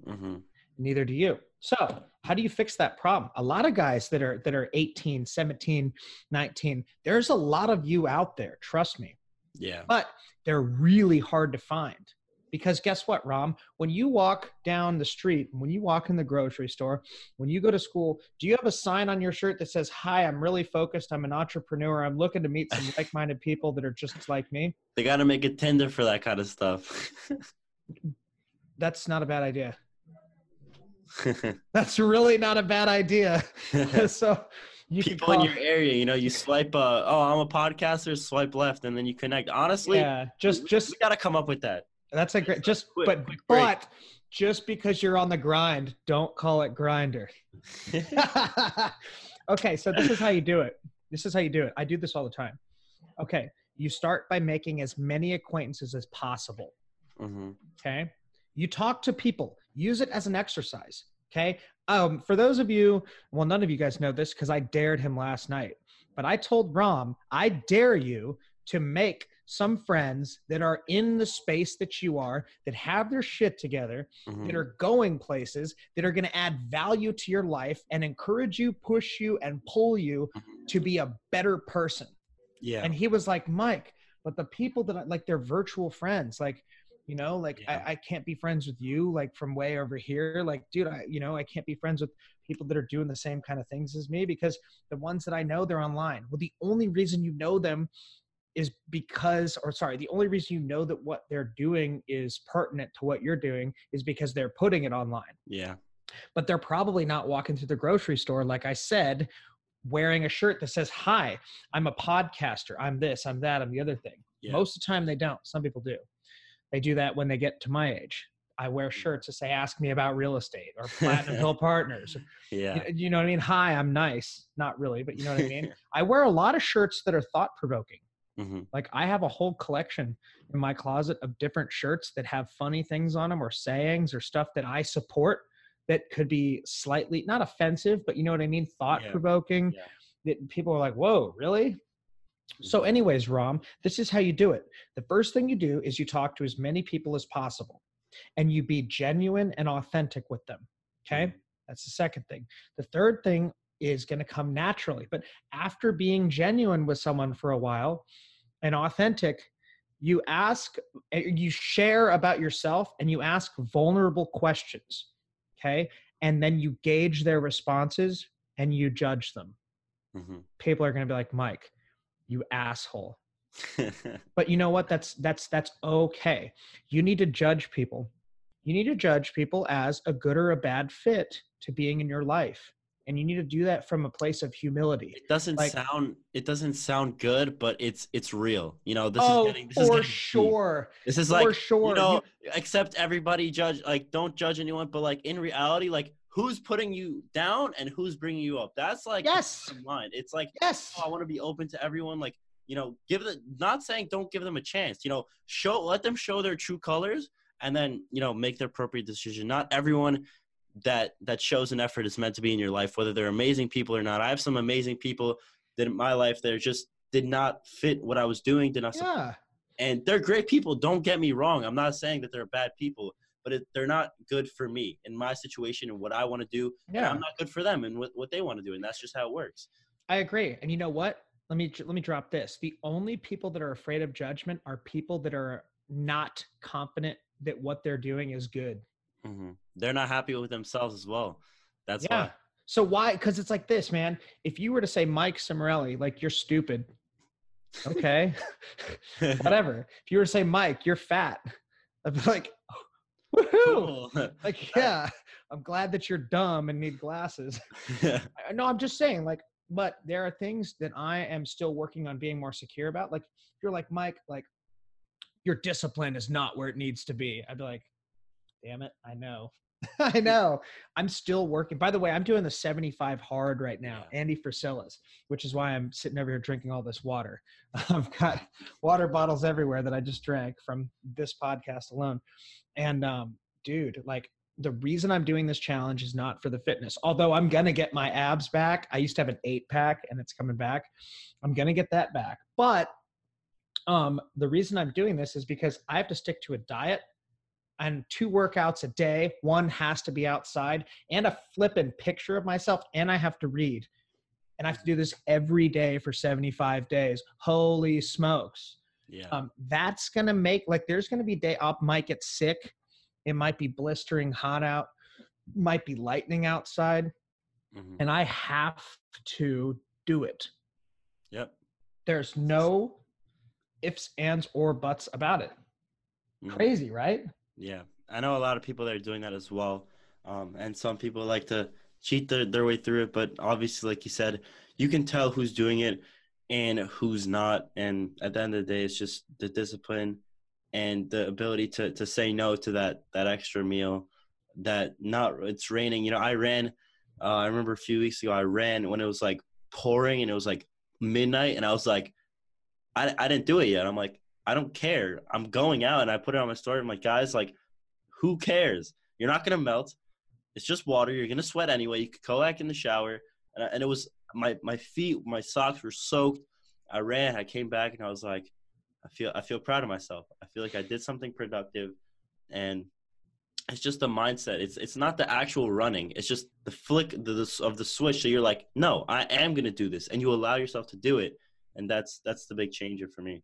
B: hmm
A: Neither do you. So, how do you fix that problem? A lot of guys that are that are 18, 17, 19, there's a lot of you out there, trust me.
B: Yeah.
A: But they're really hard to find. Because guess what, Rom? When you walk down the street, when you walk in the grocery store, when you go to school, do you have a sign on your shirt that says, Hi, I'm really focused. I'm an entrepreneur. I'm looking to meet some like minded people that are just like me?
B: They got to make it Tinder for that kind of stuff.
A: That's not a bad idea. That's really not a bad idea. so you
B: People in your area, you know, you swipe, uh, oh, I'm a podcaster, swipe left, and then you connect. Honestly,
A: yeah, just just
B: we got to come up with that.
A: That's a great. Just
B: Quick,
A: but
B: quick
A: but just because you're on the grind, don't call it Grindr. okay, so this is how you do it. This is how you do it. I do this all the time. Okay, you start by making as many acquaintances as possible.
B: hmm
A: Okay, you talk to people. Use it as an exercise. Okay. Um, for those of you, well, none of you guys know this because I dared him last night, but I told Rom, I dare you to make some friends that are in the space that you are, that have their shit together,
B: hmm
A: that are going places, that are going to add value to your life and encourage you, push you, and pull you to be a better person.
B: Yeah.
A: And he was like, Mike, but the people that I like, they're virtual friends. Like, you know, like
B: Yeah.
A: I, I can't be friends with you, like from way over here. Like, dude, I, you know, I can't be friends with people that are doing the same kind of things as me because the ones that I know, they're online. Well, the only reason you know them is because, or sorry, the only reason you know that what they're doing is pertinent to what you're doing is because they're putting it online
B: yeah.
A: but they're probably not walking through the grocery store, like I said, wearing a shirt that says, Hi, I'm a podcaster. I'm this, I'm that, I'm the other thing.
B: Yeah.
A: Most of the time, they don't. Some people do. They do that when they get to my age. I wear shirts that say, Ask me about real estate or Platinum Hill Partners.
B: Yeah.
A: You, you know what I mean? Hi, I'm nice. Not really, but you know what I mean? I wear a lot of shirts that are thought provoking.
B: hmm
A: Like I have a whole collection in my closet of different shirts that have funny things on them or sayings or stuff that I support that could be slightly not offensive, but you know what I mean, thought provoking.
B: Yeah.
A: That people are like, "Whoa, really?" So, anyways, Rom, this is how you do it. The first thing you do is you talk to as many people as possible, and you be genuine and authentic with them. Okay,
B: Mhm.
A: that's the second thing. The third thing is going to come naturally, but after being genuine with someone for a while and authentic, you ask, uh, you share about yourself and you ask vulnerable questions. Okay. And then you gauge their responses and you judge them.
B: hmm
A: People are going to be like, Mike, you asshole. But you know what? That's that's that's okay. You need to judge people. You need to judge people as a good or a bad fit to being in your life. And you need to do that from a place of humility.
B: it doesn't
A: Like-
B: sound it doesn't sound good, but it's it's real. You know, this
A: oh,
B: is getting this is
A: for
B: deep.
A: sure.
B: This is
A: For
B: like
A: sure.
B: you know, accept everybody, judge like don't judge anyone, but like in reality, like who's putting you down and who's bringing you up. That's like
A: Yes.
B: line. It's like
A: Yes.
B: oh, I want to be open to everyone. Like you know, give the not saying don't give them a chance. You know, show let them show their true colors, and then you know make the appropriate decision. Not everyone that that shows an effort is meant to be in your life, whether they're amazing people or not. I have some amazing people that in my life that just did not fit what I was doing, did not support
A: Yeah.
B: and they're great people. Don't get me wrong. I'm not saying that they're bad people, but it, they're not good for me in my situation and what I want to do. And
A: Yeah.
B: I'm not good for them and what, what they want to do, and that's just how it works.
A: I agree. And you know what? Let me let me drop this. The only people that are afraid of judgment are people that are not confident that what they're doing is good.
B: hmm They're not happy with themselves as well. That's
A: yeah. So why? Because it's like this, man. If you were to say Mike Cimorelli, like you're stupid. Okay. Whatever. If you were to say Mike, you're fat. I'd be like, woohoo.
B: Cool.
A: Like, yeah, I'm glad that you're dumb and need glasses. I- no, I'm just saying, like, but there are things that I am still working on being more secure about. Like, you're like, Mike, like, your discipline is not where it needs to be. I'd be like, damn it, I know. I know. I'm still working. By the way, I'm doing the 75 hard right now. Andy Frisella's, which is why I'm sitting over here drinking all this water. I've got water bottles everywhere that I just drank from this podcast alone. And um, dude, like the reason I'm doing this challenge is not for the fitness. Although I'm gonna get my abs back. I used to have an eight pack and it's coming back. I'm gonna get that back. But Um, the reason I'm doing this is because I have to stick to a diet and two workouts a day. One has to be outside and a flippin' picture of myself, and I have to read. And I have to do this every day for 75 days. Holy smokes.
B: Yeah.
A: Um, that's gonna make like there's gonna be day up, might get sick, it might be blistering hot out, might be lightning outside,
B: Mhm.
A: and I have to do it.
B: Yep.
A: There's no ifs, ands, or buts about it.
B: Mhm.
A: Crazy, right?
B: Yeah, I know a lot of people that are doing that as well, um, and some people like to cheat their, their way through it. But obviously, like you said, you can tell who's doing it and who's not. And at the end of the day, it's just the discipline and the ability to to say no to that that extra meal. That not it's raining. You know, I ran. Uh, I remember a few weeks ago, I ran when it was like pouring and it was like midnight, and I was like, I I didn't do it yet. I'm like. I don't care. I'm going out and I put it on my story. I'm like, guys, like, who cares? You're not gonna melt. It's just water. You're gonna sweat anyway. You could go back in the shower. And, I, and it was my my feet, my socks were soaked. I ran. I came back and I was like, I feel I feel proud of myself. I feel like I did something productive, and it's just the mindset. It's it's not the actual running. It's just the flick the, the, of the switch. So you're like, no, I am gonna do this, and you allow yourself to do it. And that's that's the big changer for me.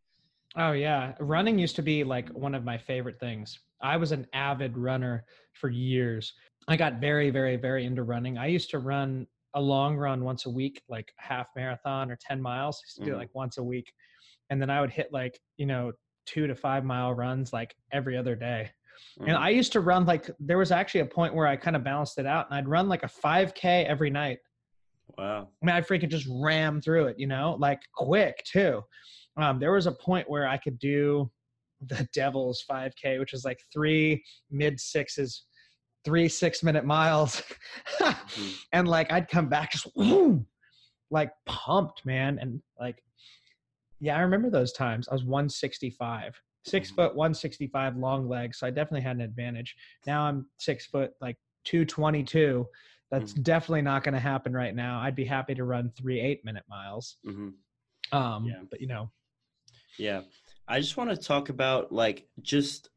A: Oh yeah, running used to be like one of my favorite things. I was an avid runner for years. I got very, very, very into running. I used to run a long run once a week, like half marathon or 10 miles. I used to do it
B: Mhm.
A: like once a week. And then I would hit like, you know, two to five mile runs like every other day. And
B: Mhm.
A: I used to run like there was actually a point where I kind of balanced it out and I'd run like a 5K every night.
B: wow.
A: I mean, I freaking just ram through it, you know, like quick too. Um, there was a point where I could do the Devils 5K, which is like three mid sixes, three six minute miles.
B: Mhm.
A: and like I'd come back just woo, like pumped, man. And like, yeah, I remember those times. I was 165, 6
B: Mhm.
A: foot, 165 long legs. So I definitely had an advantage. Now I'm six foot, like 222. That's
B: Mhm.
A: definitely not going to happen right now. I'd be happy to run three eight minute miles.
B: Mhm.
A: Um,
B: Yeah.
A: but you know,
B: Yeah, I just want to talk about like just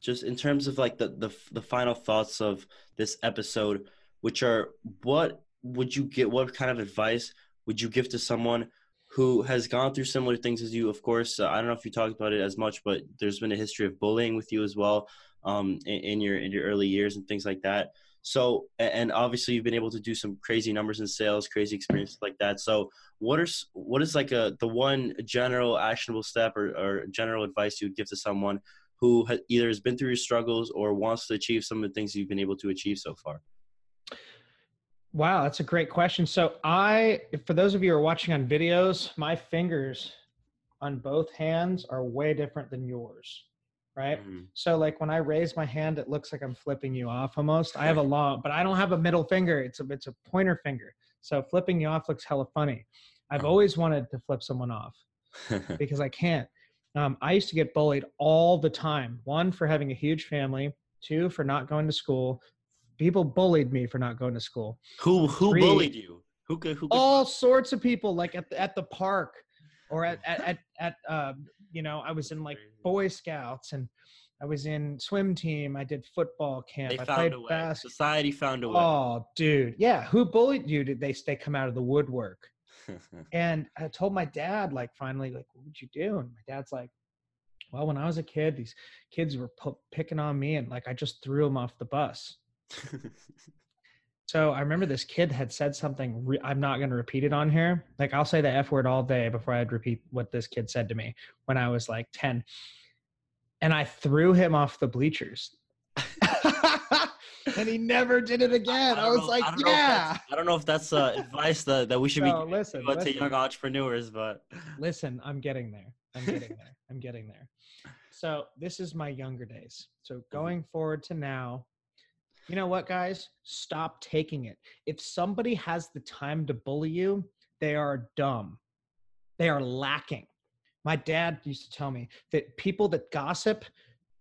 B: just in terms of like the the the final thoughts of this episode, which are what would you get? What kind of advice would you give to someone who has gone through similar things as you? Of course, uh, I don't know if you talked about it as much, but there's been a history of bullying with you as well um, in, in your in your early years and things like that. So, and obviously, you've been able to do some crazy numbers in sales, crazy experiences like that. So, what are what is like a the one general actionable step or, or general advice you would give to someone who either has been through your struggles or wants to achieve some of the things you've been able to achieve so far?
A: wow, that's a great question. So I, for those of you who are watching on videos, my fingers on both hands are way different than yours, right?
B: Mhm.
A: So like when I raise my hand, it looks like I'm flipping you off almost. I have a long, but I don't have a middle finger. It's a it's a pointer finger. So flipping you off looks hella funny. I've
B: Uh-huh.
A: always wanted to flip someone off because I can't. Um, I used to get bullied all the time. One for having a huge family. Two for not going to school. People bullied me for not going to school.
B: who who
A: Three.
B: bullied you? Who could who
A: All sorts of people, like at the, at the park, or at at at, at um, you know, I was in like Boy Scouts and I was in swim team. I did football camp.
B: they
A: I
B: found
A: played
B: a way.
A: basketball.
B: Society found a way.
A: Oh, dude, yeah. Who bullied you? Did they they come out of the woodwork? And I told my dad, like, finally, like, what would you do? And my dad's like, well, when I was a kid, these kids were pu- picking on me, and like, I just threw them off the bus. So I remember this kid had said something. Re- I'm not going to repeat it on here. Like, I'll say the F word all day before I'd repeat what this kid said to me when I was like 10. And I threw him off the bleachers. and he never did it again. I,
B: don't
A: was
B: know-
A: like,
B: I don't know if
A: yeah.
B: I don't know if that's uh, advice that, that we should
A: No,
B: be
A: listen,
B: giving to young entrepreneurs, but
A: Listen, I'm getting there. I'm getting there. I'm getting there. So this is my younger days. So going forward to now, you know what, guys? Stop taking it. If somebody has the time to bully you, they are dumb. They are lacking. My dad used to tell me that people that gossip,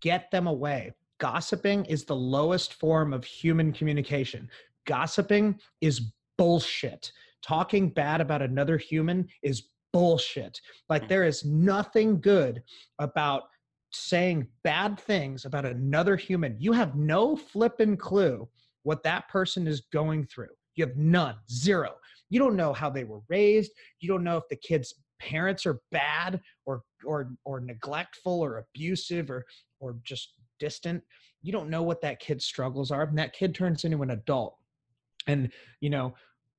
A: get them away. Gossiping is the lowest form of human communication. Gossiping is bullshit. Talking bad about another human is bullshit. Like
B: Mhm.
A: there is nothing good about saying bad things about another human. You have no flippin' clue what that person is going through. You have none, zero. You don't know how they were raised. You don't know if the kid's parents are bad or or or neglectful or abusive or or just distant. You don't know what that kid's struggles are. And that kid turns into an adult. And you know,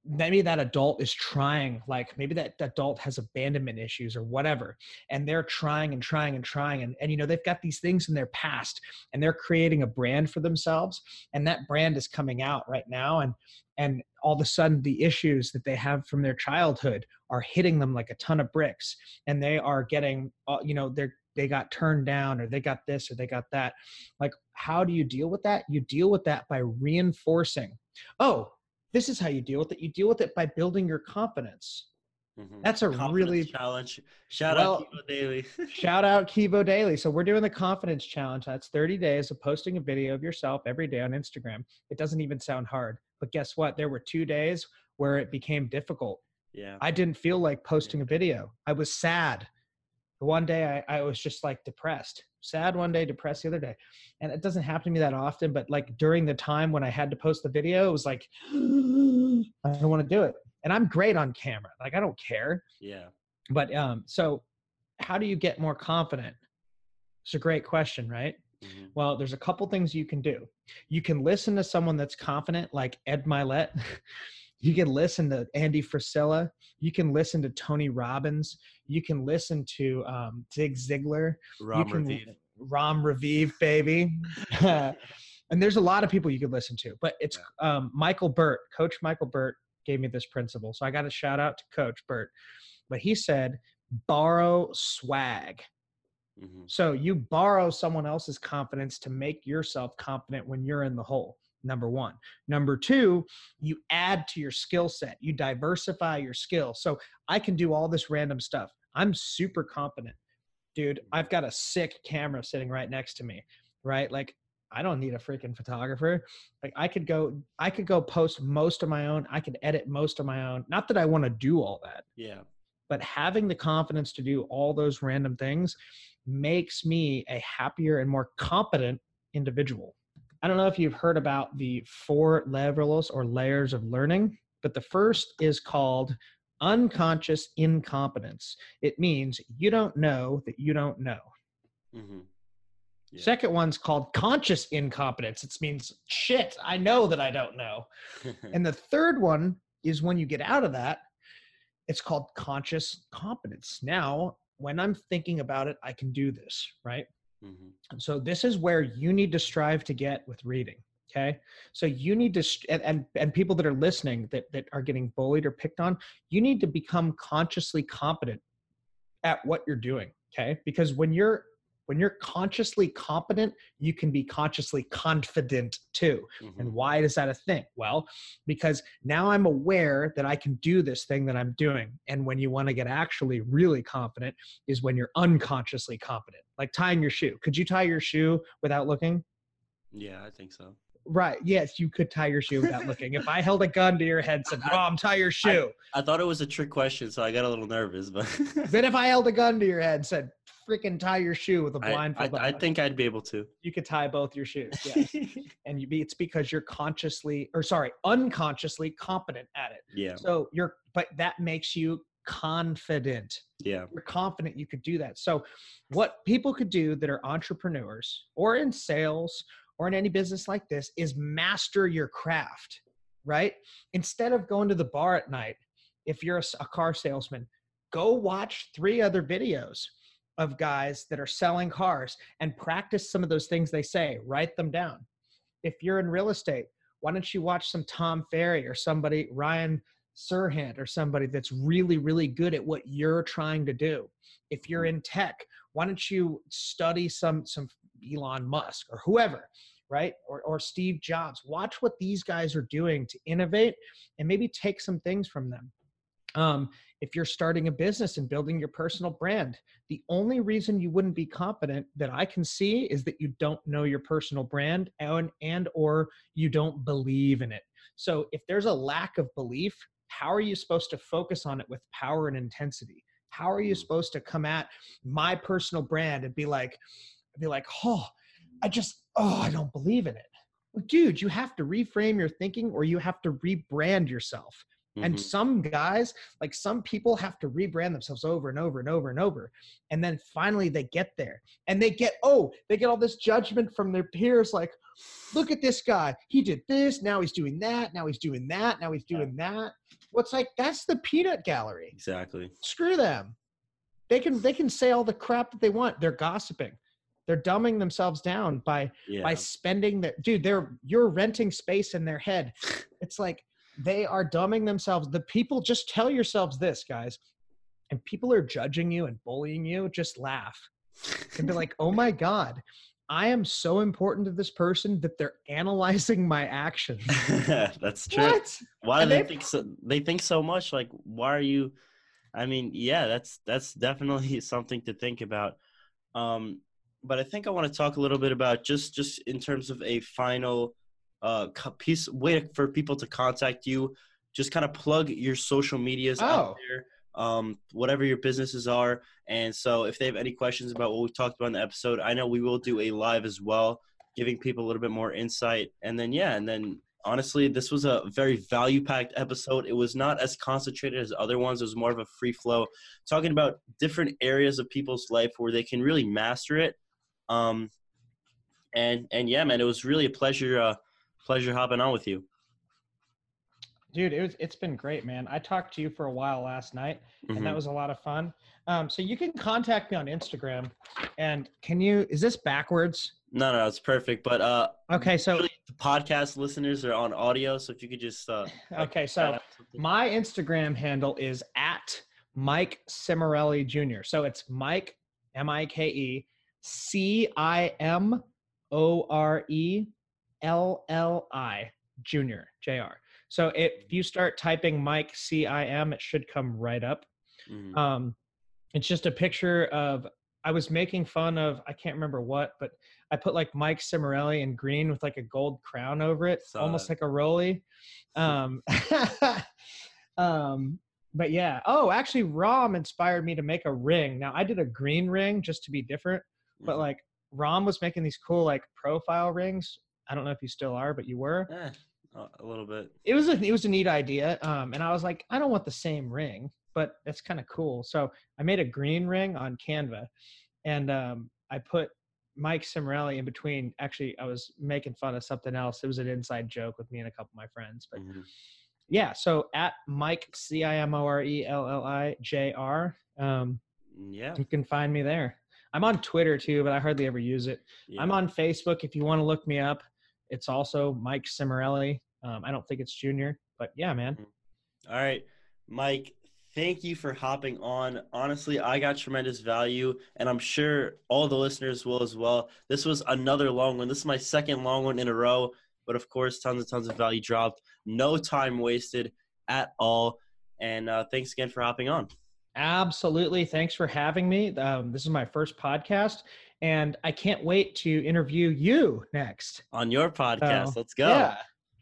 A: maybe that adult is trying like maybe that adult has abandonment issues or whatever and they're trying and trying and trying and, and you know they've got these things in their past and they're creating a brand for themselves and that brand is coming out right now and and all of a sudden the issues that they have from their childhood are hitting them like a ton of bricks and they are getting uh, you know they're they got turned down or they got this or they got that. Like how do you deal with that? You deal with that by reinforcing oh this is how you deal with it. You deal with it by building your confidence.
B: Mhm.
A: that's a
B: Confidence
A: really
B: challenge. Shout
A: Well,
B: out Kivo Daily.
A: shout out kivo daily. So we're doing the confidence challenge. That's 30 days of posting a video of yourself every day on instagram. It doesn't even sound hard. But guess what? There were two days where it became difficult.
B: Yeah.
A: i didn't feel like posting a video. I was sad. One day I, I was just like depressed sad one day depressed the other day. And it doesn't happen to me that often but like during the time when i had to post the video it was like i don't want to do it. And i'm great on camera like i don't care.
B: Yeah.
A: but um so how do you get more confident? It's a great question right?
B: Mhm.
A: well there's a couple things you can do. You can listen to someone that's confident like ed mylett you can listen to andy frisella. You can listen to tony robbins. You can listen to um, zig ziglar.
B: Ram
A: you can
B: Raviv.
A: ram raviv baby. And there's a lot of people you could listen to but it's um, michael burt coach michael burt gave me this principle so i got a shout out to coach burt. But he said borrow swag.
B: Mhm.
A: so you borrow someone else's confidence to make yourself confident when you're in the hole. Number one. Number two, you add to your skill set. You diversify your skill. So I can do all this random stuff. I'm super competent. Dude, I've got a sick camera sitting right next to me, right? Like I don't need a freaking photographer. Like I could go I could go post most of my own. I could edit most of my own. Not that I want to do all that
B: Yeah.
A: but having the confidence to do all those random things makes me a happier and more competent individual. I don't know if you've heard about the four levels or layers of learning, but the first is called unconscious incompetence. It means you don't know that you don't know.
B: hmm Yeah.
A: Second one's called conscious incompetence. It means shit, I know that I don't know. And the third one is when you get out of that, it's called conscious competence. Now, when I'm thinking about it, I can do this, right?
B: Mhm.
A: And so this is where you need to strive to get with reading. Okay. So you need to, and, and, and people that are listening that, that are getting bullied or picked on, you need to become consciously competent at what you're doing. Okay. Because when you're, when you're consciously competent, you can be consciously confident too. And
B: Mhm.
A: why is that a thing? Well, because now I'm aware that I can do this thing that I'm doing. And when you want to get actually really confident is when you're unconsciously competent, like tying your shoe. Could you tie your shoe without looking?
B: Yeah, I think so.
A: Right. Yes, you could tie your shoe without looking. If I held a gun to your head and said, Mom, tie your shoe.
B: I thought it was a trick question, so I got a little nervous, but
A: Then if I held a gun to your head and said, freaking tie your shoe with a blindfold
B: I
A: on,"
B: think I'd be able to.
A: you could tie both your shoes. Yes. and you be, it's because you're consciously, or sorry, unconsciously competent at it.
B: yeah,
A: So you're, but that makes you confident.
B: yeah.
A: You're confident you could do that. So, what people could do that are entrepreneurs or in sales or in any business like this is master your craft, right? Instead of going to the bar at night, if you're a car salesman, go watch three other videos of guys that are selling cars and practice some of those things they say, write them down. If you're in real estate, why don't you watch some Tom Ferry or somebody, Ryan Serhant or somebody that's really, really good at what you're trying to do? If you're hmm. in tech, why don't you study some some Elon Musk or whoever, right? Or or Steve Jobs. Watch what these guys are doing to innovate and maybe take some things from them. Um, if you're starting a business and building your personal brand, the only reason you wouldn't be competent that I can see is that you don't know your personal brand and and or you don't believe in it. So if there's a lack of belief, how are you supposed to focus on it with power and intensity? How are you
B: Mm.
A: supposed to come at my personal brand and be like, be like, oh, I just, oh, I don't believe in it. Well, dude, you have to reframe your thinking or you have to rebrand yourself. And
B: Mhm.
A: some guys, like some people, have to rebrand themselves over and over and over and over. And then finally they get there and they get, oh, they get all this judgment from their peers like, look at this guy. He did this. Now he's doing that. Now he's doing that. Now he's doing that. What's like, that's the peanut gallery.
B: exactly.
A: Screw them. They can they can say all the crap that they want. They're gossiping. They're dumbing themselves down by
B: Yeah.
A: by spending their dude they're you're renting space in their head it's like they are dumbing themselves the people just tell yourselves this guys and people are judging you and bullying you just laugh and be like oh my god i am so important to this person that they're analyzing my actions
B: That's true.
A: what
B: Why do they
A: they-
B: think so? They think so much. Like, why are you? I mean, yeah, that's that's definitely something to think about. Um, but I think I want to talk a little bit about just just in terms of a final uh piece way for people to contact you. Just kind of plug your social medias
A: Oh.
B: out there, um, whatever your businesses are. And so, if they have any questions about what we talked about in the episode, I know we will do a live as well, giving people a little bit more insight. And then, yeah, and then honestly, this was a very value packed episode. It was not as concentrated as other ones. It was more of a free flow, talking about different areas of people's life where they can really master it. Um, and and yeah, man, it was really a pleasure uh, pleasure hopping on with you.
A: dude it was it's been great man i talked to you for a while last night and that
B: Mhm.
A: was a lot of fun um, so you can contact me on instagram and can you is this backwards
B: No, no, it's perfect. But uh,
A: okay so
B: the podcast listeners are on audio, so if you could just uh,
A: okay so my instagram handle is at mike cimorelli jr so it's Mike mike m-i-k-e c-i-m-o-r-e-l-l-i junior jr so if you start typing mike c-i-m it should come right up.
B: Mhm.
A: um it's just a picture of i was making fun of i can't remember what but i put like mike cimorelli in green with like a gold crown over it
B: Saw
A: almost
B: that.
A: like a rolly. Um um but yeah. Oh actually rom inspired me to make a ring. Now i did a green ring just to be different but
B: Mhm.
A: like rom was making these cool like profile rings. I don't know if you still are but you were.
B: Eh, a- little bit.
A: it was a it was a neat idea um and i was like i don't want the same ring but that's kind of cool. So i made a green ring on canva and um i put mike cimorelli in between. Actually i was making fun of something else. It was an inside joke with me and a couple of my friends but
B: Mhm.
A: yeah so at mike c-i-m-o-r-e-l-l-i-j-r um
B: Yeah,
A: you can find me there i'm on twitter too but i hardly ever use it I'm on Facebook if you want to look me up. It's also Mike Cimorelli. Um, I don't think it's Junior, but yeah, man.
B: All right, Mike, thank you for hopping on. Honestly, I got tremendous value, and I'm sure all the listeners will as well. This was another long one. This is my second long one in a row, but of course, tons and tons of value dropped. No time wasted at all. And uh, thanks again for hopping on.
A: Absolutely. Thanks for having me. Um, this is my first podcast, and I can't wait to interview you next.
B: On your podcast.
A: So,
B: Let's go.
A: Yeah.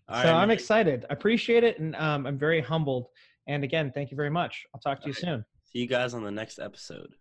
B: All
A: so
B: right,
A: I'm excited. I appreciate it, and um, I'm very humbled. And again, thank you very much. I'll talk to you
B: All
A: soon.
B: See you guys on the next episode.